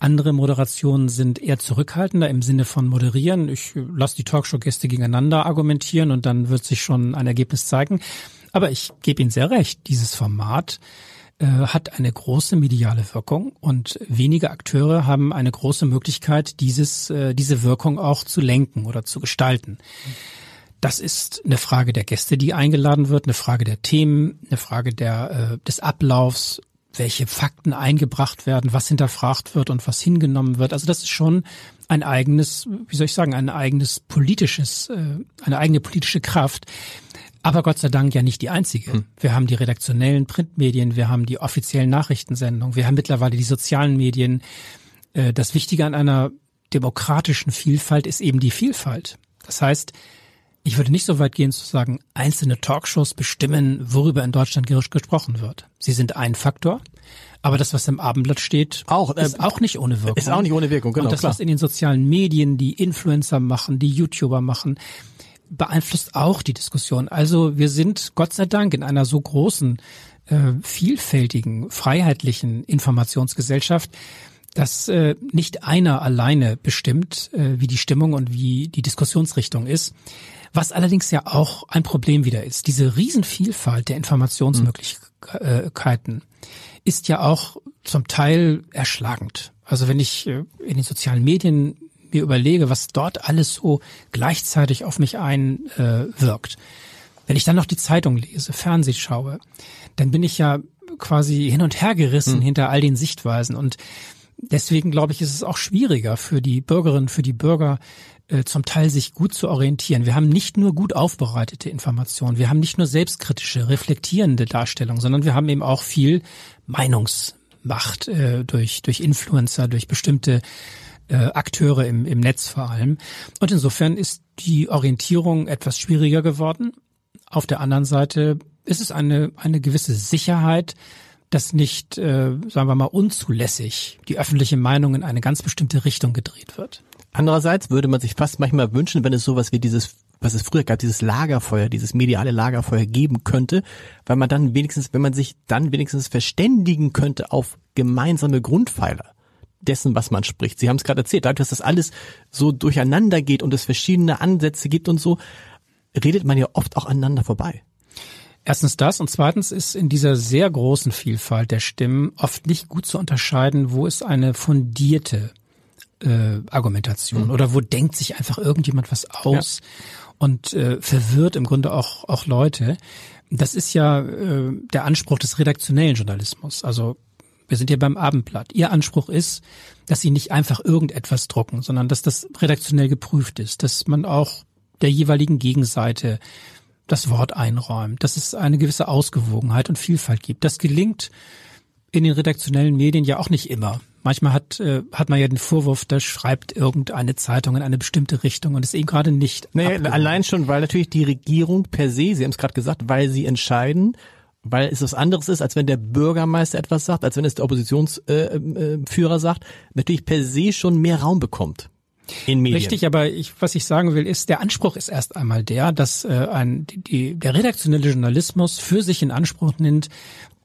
Andere Moderationen sind eher zurückhaltender im Sinne von moderieren. Ich lasse die Talkshow-Gäste gegeneinander argumentieren und dann wird sich schon ein Ergebnis zeigen. Aber ich gebe Ihnen sehr recht, dieses Format äh, hat eine große mediale Wirkung und wenige Akteure haben eine große Möglichkeit, dieses, äh, diese Wirkung auch zu lenken oder zu gestalten. Das ist eine Frage der Gäste, die eingeladen wird, eine Frage der Themen, eine Frage der, äh, des Ablaufs, welche Fakten eingebracht werden, was hinterfragt wird und was hingenommen wird. Also das ist schon ein eigenes, wie soll ich sagen, ein eigenes politisches, eine eigene politische Kraft, aber Gott sei Dank ja nicht die einzige. Hm. Wir haben die redaktionellen Printmedien, wir haben die offiziellen Nachrichtensendungen, wir haben mittlerweile die sozialen Medien. Äh, das Wichtige an einer demokratischen Vielfalt ist eben die Vielfalt. Das heißt, ich würde nicht so weit gehen zu sagen, einzelne Talkshows bestimmen, worüber in Deutschland gesprochen wird. Sie sind ein Faktor, aber das, was im Abendblatt steht, auch, äh, ist auch nicht ohne Wirkung. Ist auch nicht ohne Wirkung, genau. Und das, klar. was in den sozialen Medien die Influencer machen, die YouTuber machen, beeinflusst auch die Diskussion. Also wir sind Gott sei Dank in einer so großen, äh, vielfältigen, freiheitlichen Informationsgesellschaft, dass äh, nicht einer alleine bestimmt, äh, wie die Stimmung und wie die Diskussionsrichtung ist. Was allerdings ja auch ein Problem wieder ist. Diese Riesenvielfalt der Informationsmöglichkeiten ist ja auch zum Teil erschlagend. Also wenn ich äh, in den sozialen Medien mir überlege, was dort alles so gleichzeitig auf mich einwirkt. Äh, Wenn ich dann noch die Zeitung lese, Fernseh schaue, dann bin ich ja quasi hin und her gerissen hm. hinter all den Sichtweisen und deswegen glaube ich, ist es auch schwieriger für die Bürgerinnen, für die Bürger, äh, zum Teil sich gut zu orientieren. Wir haben nicht nur gut aufbereitete Informationen, wir haben nicht nur selbstkritische, reflektierende Darstellungen, sondern wir haben eben auch viel Meinungsmacht äh, durch, durch Influencer, durch bestimmte äh, Akteure im, im Netz vor allem. Und insofern ist die Orientierung etwas schwieriger geworden. Auf der anderen Seite ist es eine, eine gewisse Sicherheit, dass nicht, äh, sagen wir mal, unzulässig die öffentliche Meinung in eine ganz bestimmte Richtung gedreht wird. Andererseits würde man sich fast manchmal wünschen, wenn es sowas wie dieses, was es früher gab, dieses Lagerfeuer, dieses mediale Lagerfeuer geben könnte, weil man dann wenigstens, wenn man sich dann wenigstens verständigen könnte auf gemeinsame Grundpfeiler dessen, was man spricht. Sie haben es gerade erzählt, dadurch, dass das alles so durcheinander geht und es verschiedene Ansätze gibt und so, redet man ja oft auch aneinander vorbei. Erstens das und zweitens ist in dieser sehr großen Vielfalt der Stimmen oft nicht gut zu unterscheiden, wo ist eine fundierte äh, Argumentation mhm. oder wo denkt sich einfach irgendjemand was aus ja. und äh, verwirrt im Grunde auch auch Leute. Das ist ja äh, der Anspruch des redaktionellen Journalismus. Also wir sind hier beim Abendblatt. Ihr Anspruch ist, dass Sie nicht einfach irgendetwas drucken, sondern dass das redaktionell geprüft ist, dass man auch der jeweiligen Gegenseite das Wort einräumt, dass es eine gewisse Ausgewogenheit und Vielfalt gibt. Das gelingt in den redaktionellen Medien ja auch nicht immer. Manchmal hat, äh, hat man ja den Vorwurf, da schreibt irgendeine Zeitung in eine bestimmte Richtung und ist eben gerade nicht. Naja, allein schon, weil natürlich die Regierung per se, Sie haben es gerade gesagt, weil sie entscheiden, weil es was anderes ist, als wenn der Bürgermeister etwas sagt, als wenn es der Oppositionsführer äh, äh, sagt, natürlich per se schon mehr Raum bekommt. In Medien. Richtig, aber ich, was ich sagen will, ist, der Anspruch ist erst einmal der, dass äh, ein, die, der redaktionelle Journalismus für sich in Anspruch nimmt,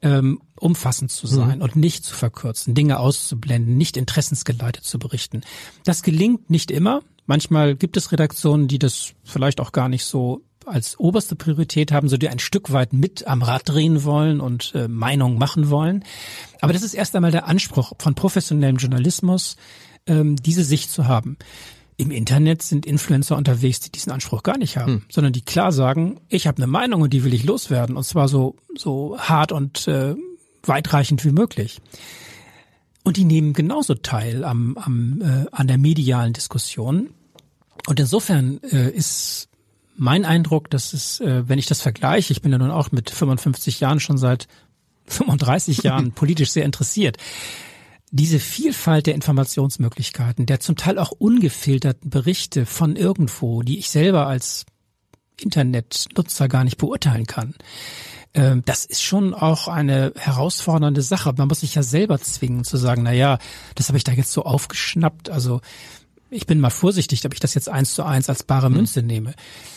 ähm, umfassend zu sein mhm. und nicht zu verkürzen, Dinge auszublenden, nicht interessensgeleitet zu berichten. Das gelingt nicht immer. Manchmal gibt es Redaktionen, die das vielleicht auch gar nicht so als oberste Priorität haben, so die ein Stück weit mit am Rad drehen wollen und äh, Meinung machen wollen. Aber das ist erst einmal der Anspruch von professionellem Journalismus, ähm, diese Sicht zu haben. Im Internet sind Influencer unterwegs, die diesen Anspruch gar nicht haben, hm. sondern die klar sagen, ich habe eine Meinung und die will ich loswerden und zwar so so hart und äh, weitreichend wie möglich. Und die nehmen genauso teil am, am äh, an der medialen Diskussion. Und insofern äh, ist mein Eindruck, dass es, äh, wenn ich das vergleiche, ich bin ja nun auch mit 55 Jahren schon seit 35 Jahren politisch sehr interessiert. Diese Vielfalt der Informationsmöglichkeiten, der zum Teil auch ungefilterten Berichte von irgendwo, die ich selber als Internetnutzer gar nicht beurteilen kann, ähm, das ist schon auch eine herausfordernde Sache. Man muss sich ja selber zwingen zu sagen, na ja, das habe ich da jetzt so aufgeschnappt. Also ich bin mal vorsichtig, ob ich das jetzt eins zu eins als bare hm. Münze mhm. nehme.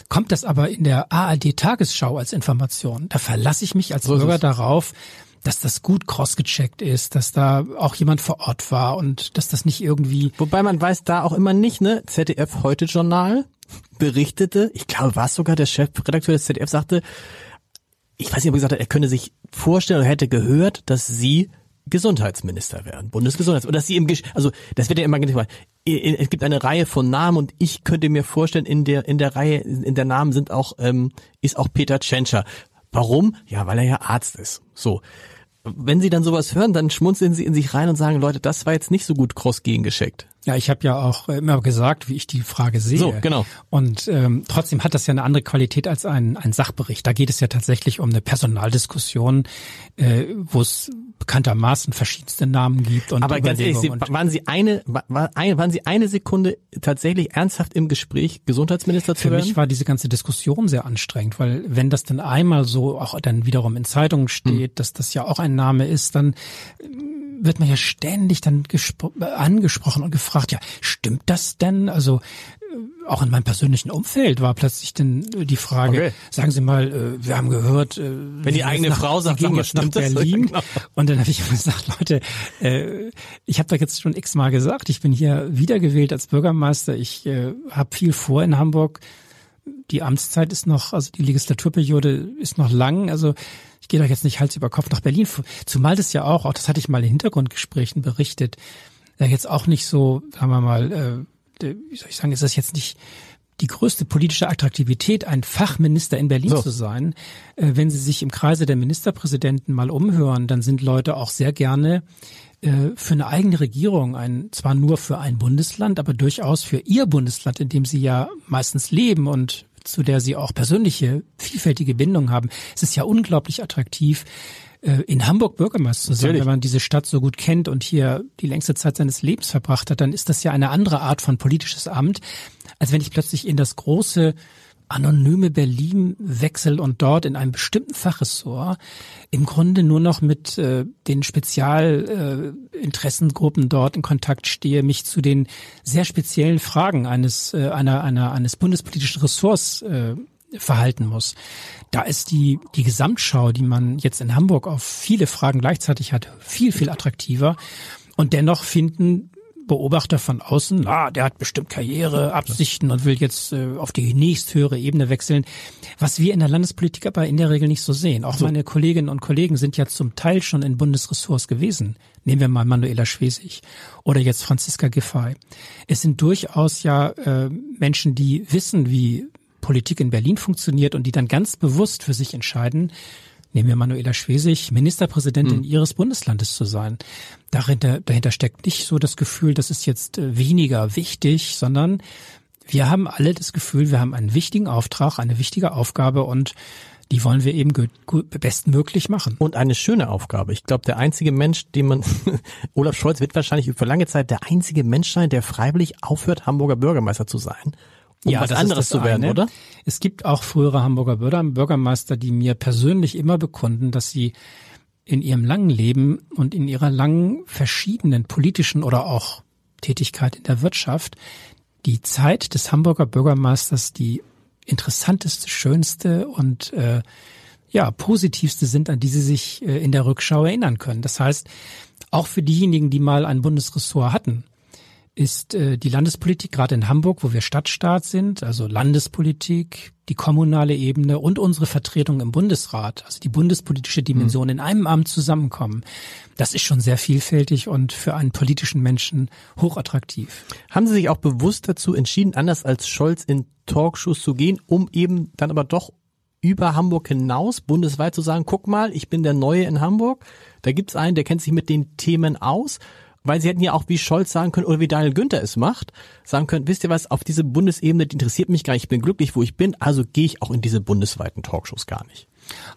Kommt das aber in der ARD-Tagesschau als Information, da verlasse ich mich als so Bürger darauf, dass das gut crossgecheckt ist, dass da auch jemand vor Ort war und dass das nicht irgendwie. Wobei man weiß da auch immer nicht, ne? ZDF heute Journal berichtete, ich glaube, war es sogar der Chefredakteur des ZDF sagte, ich weiß nicht, ob er gesagt hat, er könne sich vorstellen oder hätte gehört, dass sie Gesundheitsminister werden, Bundesgesundheitsminister. Und dass sie im, Gesch also das wird ja immer gesagt, es gibt eine Reihe von Namen und ich könnte mir vorstellen, in der in der Reihe in der Namen sind auch ähm, ist auch Peter Tschentscher. Warum? Ja, weil er ja Arzt ist. So. Wenn Sie dann sowas hören, dann schmunzeln Sie in sich rein und sagen, Leute, das war jetzt nicht so gut cross gegengeschickt. Ja, ich habe ja auch immer gesagt, wie ich die Frage sehe. So, genau. Und ähm, trotzdem hat das ja eine andere Qualität als ein, ein Sachbericht. Da geht es ja tatsächlich um eine Personaldiskussion, äh, wo es bekanntermaßen verschiedenste Namen gibt und Aber ganz ehrlich, Sie, waren Sie eine war, waren Sie eine Sekunde tatsächlich ernsthaft im Gespräch, Gesundheitsminister zu Für werden? Für mich war diese ganze Diskussion sehr anstrengend, weil wenn das dann einmal so auch dann wiederum in Zeitungen steht, hm. dass das ja auch ein Name ist, dann wird man ja ständig dann angesprochen und gefragt, ja, stimmt das denn? Also äh, auch in meinem persönlichen Umfeld war plötzlich denn äh, die Frage, okay. sagen Sie mal, äh, wir haben gehört, wenn die eigene nach, Frau sagt, Sie gehen jetzt nach Berlin. Genau. Und dann habe ich gesagt, Leute, ich habe da jetzt schon x-mal gesagt, ich bin hier wiedergewählt als Bürgermeister, ich habe viel vor in Hamburg. Die Amtszeit ist noch, also die Legislaturperiode ist noch lang, also ich gehe doch jetzt nicht Hals über Kopf nach Berlin, zumal das ja auch, auch das hatte ich mal in Hintergrundgesprächen berichtet, ja jetzt auch nicht so, sagen wir mal, äh, wie soll ich sagen, ist das jetzt nicht die größte politische Attraktivität, ein Fachminister in Berlin so. zu sein. Äh, wenn Sie sich im Kreise der Ministerpräsidenten mal umhören, dann sind Leute auch sehr gerne äh, für eine eigene Regierung, ein, zwar nur für ein Bundesland, aber durchaus für ihr Bundesland, in dem sie ja meistens leben und zu der sie auch persönliche, vielfältige Bindungen haben. Es ist ja unglaublich attraktiv, äh, in Hamburg Bürgermeister zu sein, wenn man diese Stadt so gut kennt und hier die längste Zeit seines Lebens verbracht hat, dann ist das ja eine andere Art von politisches Amt, als wenn ich plötzlich in das große anonyme Berlin wechsel und dort in einem bestimmten Fachressort im Grunde nur noch mit äh, den Spezialinteressengruppen äh, dort in Kontakt stehe, mich zu den sehr speziellen Fragen eines äh, einer, einer eines bundespolitischen Ressorts äh, verhalten muss. Da ist die, die Gesamtschau, die man jetzt in Hamburg auf viele Fragen gleichzeitig hat, viel, viel attraktiver. Und dennoch finden Beobachter von außen, ah, der hat bestimmt Karriere, Absichten und will jetzt äh, auf die nächsthöhere Ebene wechseln. Was wir in der Landespolitik aber in der Regel nicht so sehen. Auch so. meine Kolleginnen und Kollegen sind ja zum Teil schon in Bundesressorts gewesen. Nehmen wir mal Manuela Schwesig oder jetzt Franziska Giffey. Es sind durchaus ja äh, Menschen, die wissen, wie Politik in Berlin funktioniert und die dann ganz bewusst für sich entscheiden, nehmen wir Manuela Schwesig, Ministerpräsidentin hm. ihres Bundeslandes zu sein. Dahinter, dahinter steckt nicht so das Gefühl, das ist jetzt äh, weniger wichtig, sondern wir haben alle das Gefühl, wir haben einen wichtigen Auftrag, eine wichtige Aufgabe und die wollen wir eben bestmöglich machen. Und eine schöne Aufgabe. Ich glaube, der einzige Mensch, den man, Olaf Scholz wird wahrscheinlich für lange Zeit der einzige Mensch sein, der freiwillig aufhört, Hamburger Bürgermeister zu sein um ja, was anderes zu werden, eine. oder? Es gibt auch frühere Hamburger Bürgermeister, die mir persönlich immer bekunden, dass sie in ihrem langen Leben und in ihrer langen verschiedenen politischen oder auch Tätigkeit in der Wirtschaft die Zeit des Hamburger Bürgermeisters die interessanteste, schönste und äh, ja positivste sind, an die sie sich äh, in der Rückschau erinnern können. Das heißt, auch für diejenigen, die mal ein Bundesressort hatten, ist äh, die Landespolitik, gerade in Hamburg, wo wir Stadtstaat sind, also Landespolitik, die kommunale Ebene und unsere Vertretung im Bundesrat, also die bundespolitische Dimension mhm. in einem Amt zusammenkommen. Das ist schon sehr vielfältig und für einen politischen Menschen hochattraktiv. Haben Sie sich auch bewusst dazu entschieden, anders als Scholz in Talkshows zu gehen, um eben dann aber doch über Hamburg hinaus bundesweit zu sagen, guck mal, ich bin der Neue in Hamburg, da gibt's einen, der kennt sich mit den Themen aus weil sie hätten ja auch wie Scholz sagen können oder wie Daniel Günther es macht, sagen können, wisst ihr was, auf diese Bundesebene, die interessiert mich gar nicht, ich bin glücklich, wo ich bin, also gehe ich auch in diese bundesweiten Talkshows gar nicht.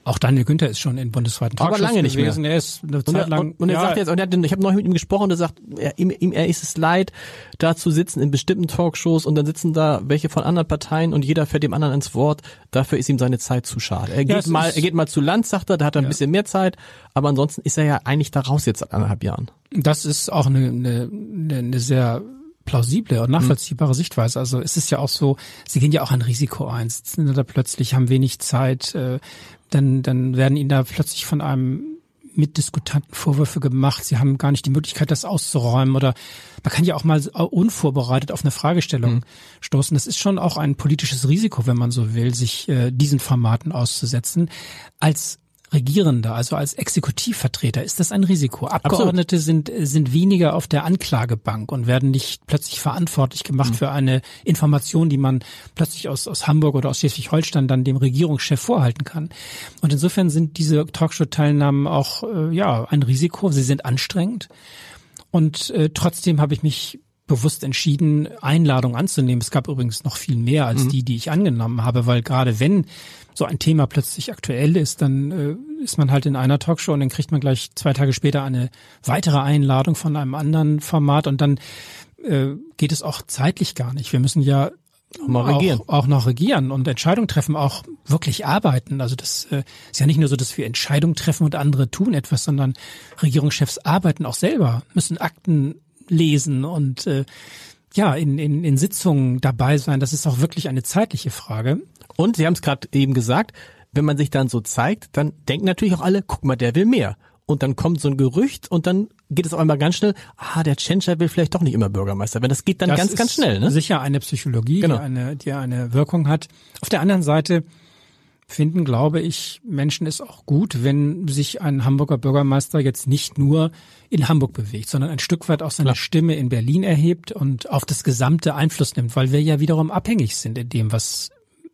Auch Daniel Günther ist schon in bundesweiten Talkshows Aber lange nicht gewesen. Mehr. Er ist eine Zeit und, lang. Und, er ja, sagt jetzt, und er hat, ich habe noch mit ihm gesprochen und er sagt, er, ihm, ihm er ist es leid, da zu sitzen in bestimmten Talkshows und dann sitzen da welche von anderen Parteien und jeder fährt dem anderen ins Wort. Dafür ist ihm seine Zeit zu schade. Er geht ja, mal, er geht mal zu Land, sagt er, da hat er ein ja. bisschen mehr Zeit, aber ansonsten ist er ja eigentlich da raus jetzt seit anderthalb Jahren. Das ist auch eine, eine, eine sehr plausible und nachvollziehbare mhm. Sichtweise. Also es ist ja auch so, sie gehen ja auch ein Risiko ein, sitzen da plötzlich, haben wenig Zeit, äh, dann, dann werden ihnen da plötzlich von einem Mitdiskutanten Vorwürfe gemacht. Sie haben gar nicht die Möglichkeit, das auszuräumen oder man kann ja auch mal unvorbereitet auf eine Fragestellung mhm. stoßen. Das ist schon auch ein politisches Risiko, wenn man so will, sich äh, diesen Formaten auszusetzen. Als Regierender, also als Exekutivvertreter, ist das ein Risiko. Abgeordnete sind, sind weniger auf der Anklagebank und werden nicht plötzlich verantwortlich gemacht mhm. für eine Information, die man plötzlich aus, aus Hamburg oder aus Schleswig-Holstein dann dem Regierungschef vorhalten kann. Und insofern sind diese Talkshow-Teilnahmen auch äh, ja ein Risiko. Sie sind anstrengend. Und äh, trotzdem habe ich mich bewusst entschieden, Einladungen anzunehmen. Es gab übrigens noch viel mehr als mhm. die, die ich angenommen habe, weil gerade wenn so ein Thema plötzlich aktuell ist, dann äh, ist man halt in einer Talkshow und dann kriegt man gleich zwei Tage später eine weitere Einladung von einem anderen Format und dann äh, geht es auch zeitlich gar nicht. Wir müssen ja auch, auch, noch regieren und Entscheidungen treffen, auch wirklich arbeiten. Also das äh, ist ja nicht nur so, dass wir Entscheidungen treffen und andere tun etwas, sondern Regierungschefs arbeiten auch selber, müssen Akten lesen und äh, ja, in, in, in Sitzungen dabei sein. Das ist auch wirklich eine zeitliche Frage. Und Sie haben es gerade eben gesagt, wenn man sich dann so zeigt, dann denken natürlich auch alle, guck mal, der will mehr. Und dann kommt so ein Gerücht und dann geht es auch einmal ganz schnell, ah, der Tschentscher will vielleicht doch nicht immer Bürgermeister werden. Das geht dann das ganz, ganz schnell. Ne? Sicher eine Psychologie, genau. die, eine, die eine Wirkung hat. Auf der anderen Seite finden, glaube ich, Menschen es auch gut, wenn sich ein Hamburger Bürgermeister jetzt nicht nur in Hamburg bewegt, sondern ein Stück weit auch seine Klar. Stimme in Berlin erhebt und auf das gesamte Einfluss nimmt, weil wir ja wiederum abhängig sind in dem, was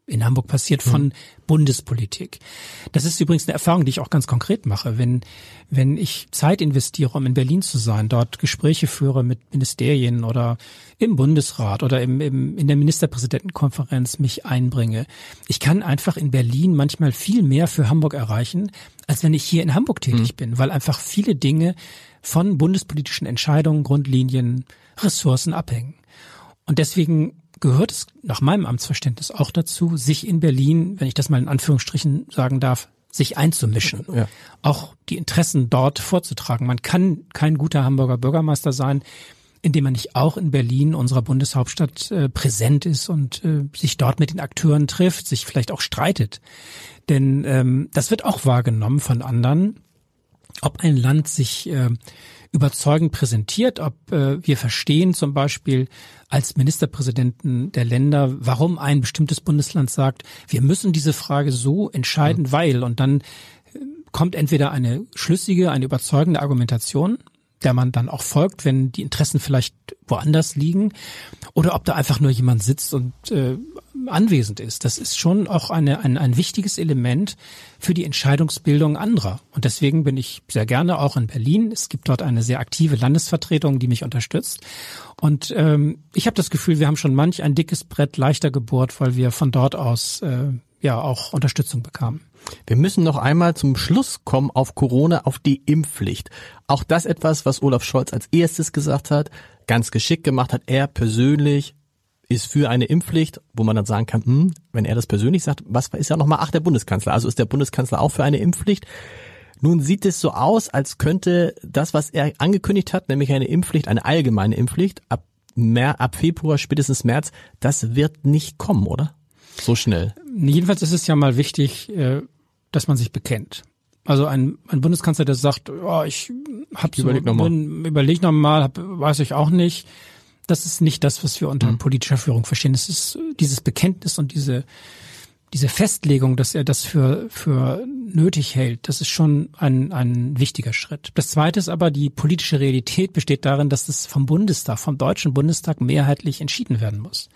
in Hamburg passiert von mhm. Bundespolitik. Das ist übrigens eine Erfahrung, die ich auch ganz konkret mache. Wenn, wenn ich Zeit investiere, um in Berlin zu sein, dort Gespräche führe mit Ministerien oder im Bundesrat oder im, im, in der Ministerpräsidentenkonferenz mich einbringe. Ich kann einfach in Berlin manchmal viel mehr für Hamburg erreichen, als wenn ich hier in Hamburg tätig mhm. bin, weil einfach viele Dinge von bundespolitischen Entscheidungen, Grundlinien, Ressourcen abhängen. Und deswegen gehört es nach meinem Amtsverständnis auch dazu, sich in Berlin, wenn ich das mal in Anführungsstrichen sagen darf, sich einzumischen, ja. auch die Interessen dort vorzutragen. Man kann kein guter Hamburger Bürgermeister sein, indem man nicht auch in Berlin, unserer Bundeshauptstadt, äh, präsent ist und äh, sich dort mit den Akteuren trifft, sich vielleicht auch streitet. Denn ähm, das wird auch wahrgenommen von anderen, ob ein Land sich äh, überzeugend präsentiert, ob äh, wir verstehen zum Beispiel als Ministerpräsidenten der Länder, warum ein bestimmtes Bundesland sagt, wir müssen diese Frage so entscheiden, mhm. weil und dann äh, kommt entweder eine schlüssige, eine überzeugende Argumentation, der man dann auch folgt, wenn die Interessen vielleicht woanders liegen, oder ob da einfach nur jemand sitzt und äh, anwesend ist. Das ist schon auch eine, ein, ein wichtiges Element für die Entscheidungsbildung anderer. Und deswegen bin ich sehr gerne auch in Berlin. Es gibt dort eine sehr aktive Landesvertretung, die mich unterstützt. Und ähm, ich habe das Gefühl, wir haben schon manch ein dickes Brett leichter gebohrt, weil wir von dort aus äh, ja auch Unterstützung bekamen. Wir müssen noch einmal zum Schluss kommen auf Corona, auf die Impfpflicht. Auch das etwas, was Olaf Scholz als erstes gesagt hat, ganz geschickt gemacht hat, er persönlich ist für eine Impfpflicht, wo man dann sagen kann, hm, wenn er das persönlich sagt, was ist ja nochmal, ach, der Bundeskanzler. Also ist der Bundeskanzler auch für eine Impfpflicht. Nun sieht es so aus, als könnte das, was er angekündigt hat, nämlich eine Impfpflicht, eine allgemeine Impfpflicht, ab, mehr, ab Februar, spätestens März, das wird nicht kommen, oder? So schnell. Jedenfalls ist es ja mal wichtig, äh, dass man sich bekennt. Also ein, ein Bundeskanzler, der sagt, oh, ich habe so, überleg noch mal, überleg noch mal hab, weiß ich auch nicht das ist nicht das, was wir unter mhm. politischer Führung verstehen. Es ist dieses Bekenntnis und diese, diese Festlegung, dass er das für, für nötig hält, das ist schon ein, ein wichtiger Schritt. Das zweite ist aber, die politische Realität besteht darin, dass das vom Bundestag, vom Deutschen Bundestag mehrheitlich entschieden werden muss.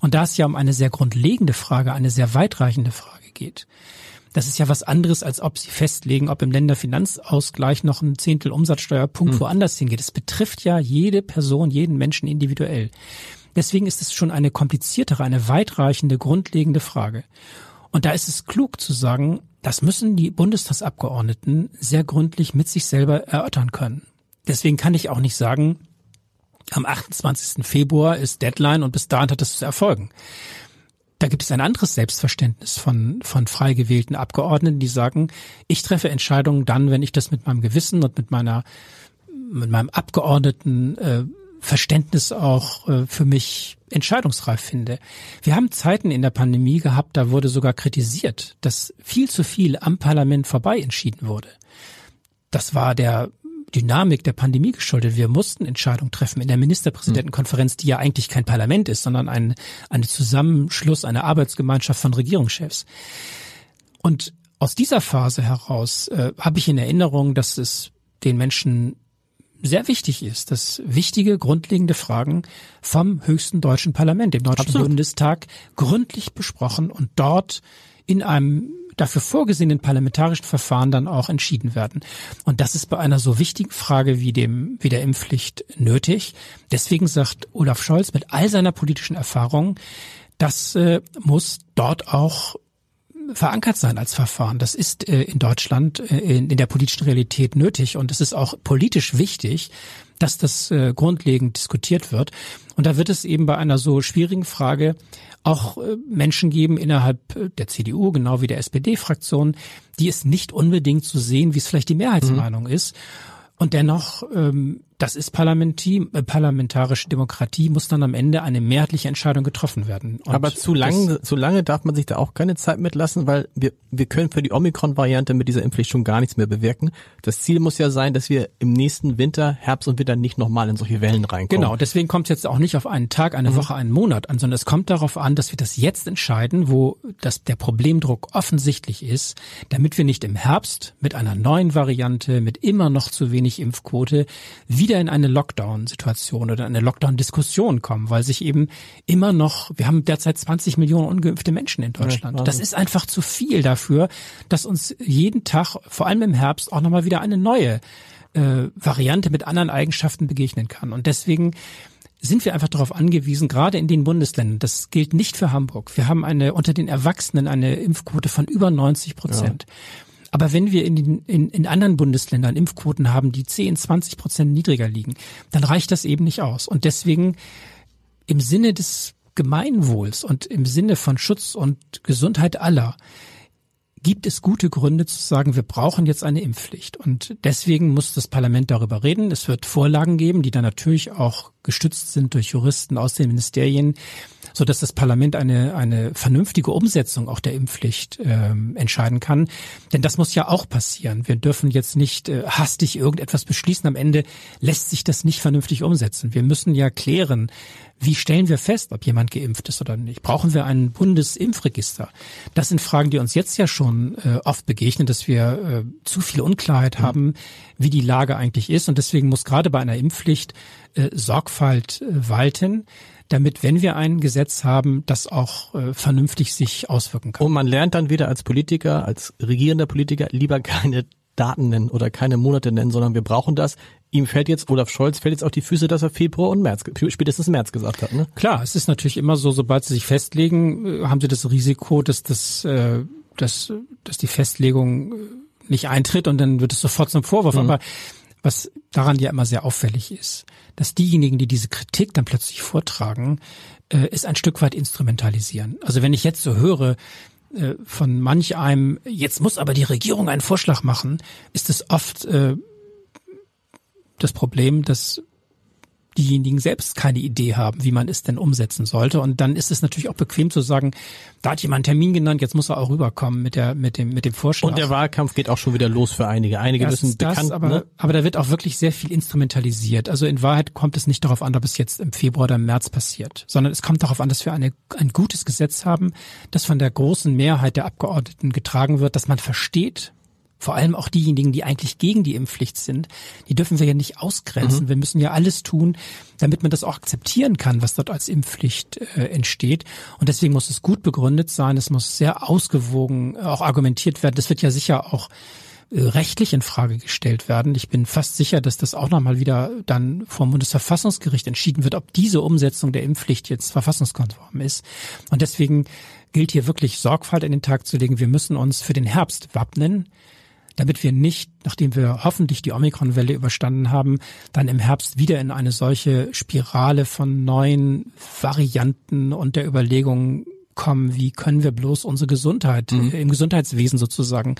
Und da es ja um eine sehr grundlegende Frage, eine sehr weitreichende Frage geht, das ist ja was anderes, als ob sie festlegen, ob im Länderfinanzausgleich noch ein Zehntel Umsatzsteuerpunkt hm. woanders hingeht. Es betrifft ja jede Person, jeden Menschen individuell. Deswegen ist es schon eine kompliziertere, eine weitreichende, grundlegende Frage. Und da ist es klug zu sagen, das müssen die Bundestagsabgeordneten sehr gründlich mit sich selber erörtern können. Deswegen kann ich auch nicht sagen, am 28. Februar ist Deadline und bis dahin hat es zu erfolgen. Da gibt es ein anderes Selbstverständnis von, von frei gewählten Abgeordneten, die sagen, ich treffe Entscheidungen dann, wenn ich das mit meinem Gewissen und mit meiner, mit meinem Abgeordneten äh, Verständnis auch äh, für mich entscheidungsreif finde. Wir haben Zeiten in der Pandemie gehabt, da wurde sogar kritisiert, dass viel zu viel am Parlament vorbei entschieden wurde. Das war der Dynamik der Pandemie geschuldet. Wir mussten Entscheidungen treffen in der Ministerpräsidentenkonferenz, die ja eigentlich kein Parlament ist, sondern ein, ein Zusammenschluss, eine Arbeitsgemeinschaft von Regierungschefs. Und aus dieser Phase heraus äh, habe ich in Erinnerung, dass es den Menschen sehr wichtig ist, dass wichtige, grundlegende Fragen vom höchsten deutschen Parlament, dem Deutschen Absolut. Bundestag, gründlich besprochen und dort in einem dafür vorgesehenen parlamentarischen Verfahren dann auch entschieden werden. Und das ist bei einer so wichtigen Frage wie dem, wie der Impfpflicht nötig. Deswegen sagt Olaf Scholz mit all seiner politischen Erfahrung, das äh, muss dort auch verankert sein als Verfahren. Das ist äh, in Deutschland äh, in, in, der politischen Realität nötig und es ist auch politisch wichtig, dass das äh, grundlegend diskutiert wird. Und da wird es eben bei einer so schwierigen Frage auch äh, Menschen geben innerhalb äh, der CDU, genau wie der SPD-Fraktion, die es nicht unbedingt so sehen, wie es vielleicht die Mehrheitsmeinung mhm. ist. Und dennoch ähm, das ist Parlamentie, äh, parlamentarische Demokratie, muss dann am Ende eine mehrheitliche Entscheidung getroffen werden. Und Aber zu lange, zu lange darf man sich da auch keine Zeit mitlassen, weil wir, wir können für die Omikron-Variante mit dieser Impfpflicht schon gar nichts mehr bewirken. Das Ziel muss ja sein, dass wir im nächsten Winter, Herbst und Winter nicht nochmal in solche Wellen reinkommen. Genau, deswegen kommt es jetzt auch nicht auf einen Tag, eine mhm. Woche, einen Monat an, sondern es kommt darauf an, dass wir das jetzt entscheiden, wo das, der Problemdruck offensichtlich ist, damit wir nicht im Herbst mit einer neuen Variante, mit immer noch zu wenig Impfquote wieder wieder in eine Lockdown-Situation oder eine Lockdown-Diskussion kommen, weil sich eben immer noch, wir haben derzeit 20 Millionen ungeimpfte Menschen in Deutschland. Ja, das ist einfach zu viel dafür, dass uns jeden Tag, vor allem im Herbst, auch nochmal wieder eine neue äh, Variante mit anderen Eigenschaften begegnen kann. Und deswegen sind wir einfach darauf angewiesen, gerade in den Bundesländern, das gilt nicht für Hamburg. Wir haben eine unter den Erwachsenen eine Impfquote von über 90 Prozent. Ja. Aber wenn wir in, den, in, in anderen Bundesländern Impfquoten haben, die 10, 20 Prozent niedriger liegen, dann reicht das eben nicht aus. Und deswegen im Sinne des Gemeinwohls und im Sinne von Schutz und Gesundheit aller gibt es gute Gründe zu sagen, wir brauchen jetzt eine Impfpflicht. Und deswegen muss das Parlament darüber reden. Es wird Vorlagen geben, die dann natürlich auch gestützt sind durch Juristen aus den Ministerien, so dass das Parlament eine, eine vernünftige Umsetzung auch der Impfpflicht ähm, entscheiden kann. Denn das muss ja auch passieren. Wir dürfen jetzt nicht äh, hastig irgendetwas beschließen. Am Ende lässt sich das nicht vernünftig umsetzen. Wir müssen ja klären, wie stellen wir fest, ob jemand geimpft ist oder nicht? Brauchen wir ein Bundesimpfregister? Das sind Fragen, die uns jetzt ja schon äh, oft begegnen, dass wir äh, zu viel Unklarheit mhm. haben, wie die Lage eigentlich ist. Und deswegen muss gerade bei einer Impfpflicht äh, Sorgfalt äh, walten damit, wenn wir ein Gesetz haben, das auch äh, vernünftig sich auswirken kann. Und man lernt dann wieder als Politiker, als regierender Politiker lieber keine Daten nennen oder keine Monate nennen, sondern wir brauchen das. Ihm fällt jetzt, Olaf Scholz fällt jetzt auf die Füße, dass er Februar und März, spätestens März gesagt hat. Ne? Klar, es ist natürlich immer so, sobald sie sich festlegen, äh, haben sie das Risiko, dass das, äh, dass, dass die Festlegung äh, nicht eintritt und dann wird es sofort zum Vorwurf. Mhm. Aber was daran ja immer sehr auffällig ist, dass diejenigen, die diese Kritik dann plötzlich vortragen, äh, ist ein Stück weit instrumentalisieren. Also wenn ich jetzt so höre, äh, von manch einem, jetzt muss aber die Regierung einen Vorschlag machen, ist es oft äh, das Problem, dass diejenigen selbst keine Idee haben, wie man es denn umsetzen sollte. Und dann ist es natürlich auch bequem zu sagen, da hat jemand einen Termin genannt, jetzt muss er auch rüberkommen mit der mit dem mit dem Vorschlag. Und der Wahlkampf geht auch schon wieder los für einige. Einige das, müssen das, bekannt, aber, ne? aber da wird auch wirklich sehr viel instrumentalisiert. Also in Wahrheit kommt es nicht darauf an, ob es jetzt im Februar oder im März passiert, sondern es kommt darauf an, dass wir eine, ein gutes Gesetz haben, das von der großen Mehrheit der Abgeordneten getragen wird, dass man versteht, vor allem auch diejenigen, die eigentlich gegen die Impfpflicht sind, die dürfen wir ja nicht ausgrenzen. Mhm. Wir müssen ja alles tun, damit man das auch akzeptieren kann, was dort als Impfpflicht äh, entsteht. Und deswegen muss es gut begründet sein, es muss sehr ausgewogen auch argumentiert werden. Das wird ja sicher auch äh, rechtlich in Frage gestellt werden. Ich bin fast sicher, dass das auch nochmal wieder dann vom Bundesverfassungsgericht entschieden wird, ob diese Umsetzung der Impfpflicht jetzt verfassungskonform ist. Und deswegen gilt hier wirklich Sorgfalt in den Tag zu legen. Wir müssen uns für den Herbst wappnen damit wir nicht, nachdem wir hoffentlich die Omikron-Welle überstanden haben, dann im Herbst wieder in eine solche Spirale von neuen Varianten und der Überlegung kommen, wie können wir bloß unsere Gesundheit mhm. im Gesundheitswesen sozusagen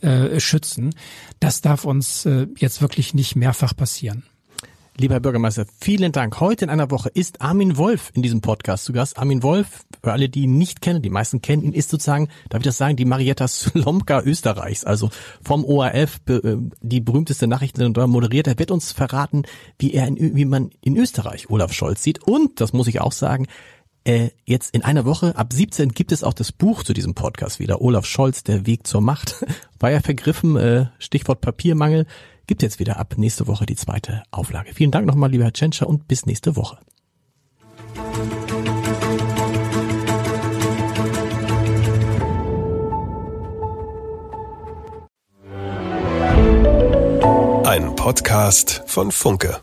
äh, schützen. Das darf uns äh, jetzt wirklich nicht mehrfach passieren. Lieber Herr Bürgermeister, vielen Dank. Heute in einer Woche ist Armin Wolf in diesem Podcast zu Gast. Armin Wolf, für alle, die ihn nicht kennen, die meisten kennen ihn, ist sozusagen, darf ich das sagen, die Marietta Slomka Österreichs, also vom ORF, äh, die berühmteste Nachrichtensendung moderiert. Er wird uns verraten, wie er, in, wie man in Österreich Olaf Scholz sieht. Und, das muss ich auch sagen, äh, jetzt in einer Woche, ab 17 gibt es auch das Buch zu diesem Podcast wieder. Olaf Scholz, der Weg zur Macht. War ja vergriffen, äh, Stichwort Papiermangel gibt jetzt wieder ab nächste Woche die zweite Auflage. Vielen Dank nochmal, lieber Herr Tschentscher, und bis nächste Woche. Ein Podcast von Funke.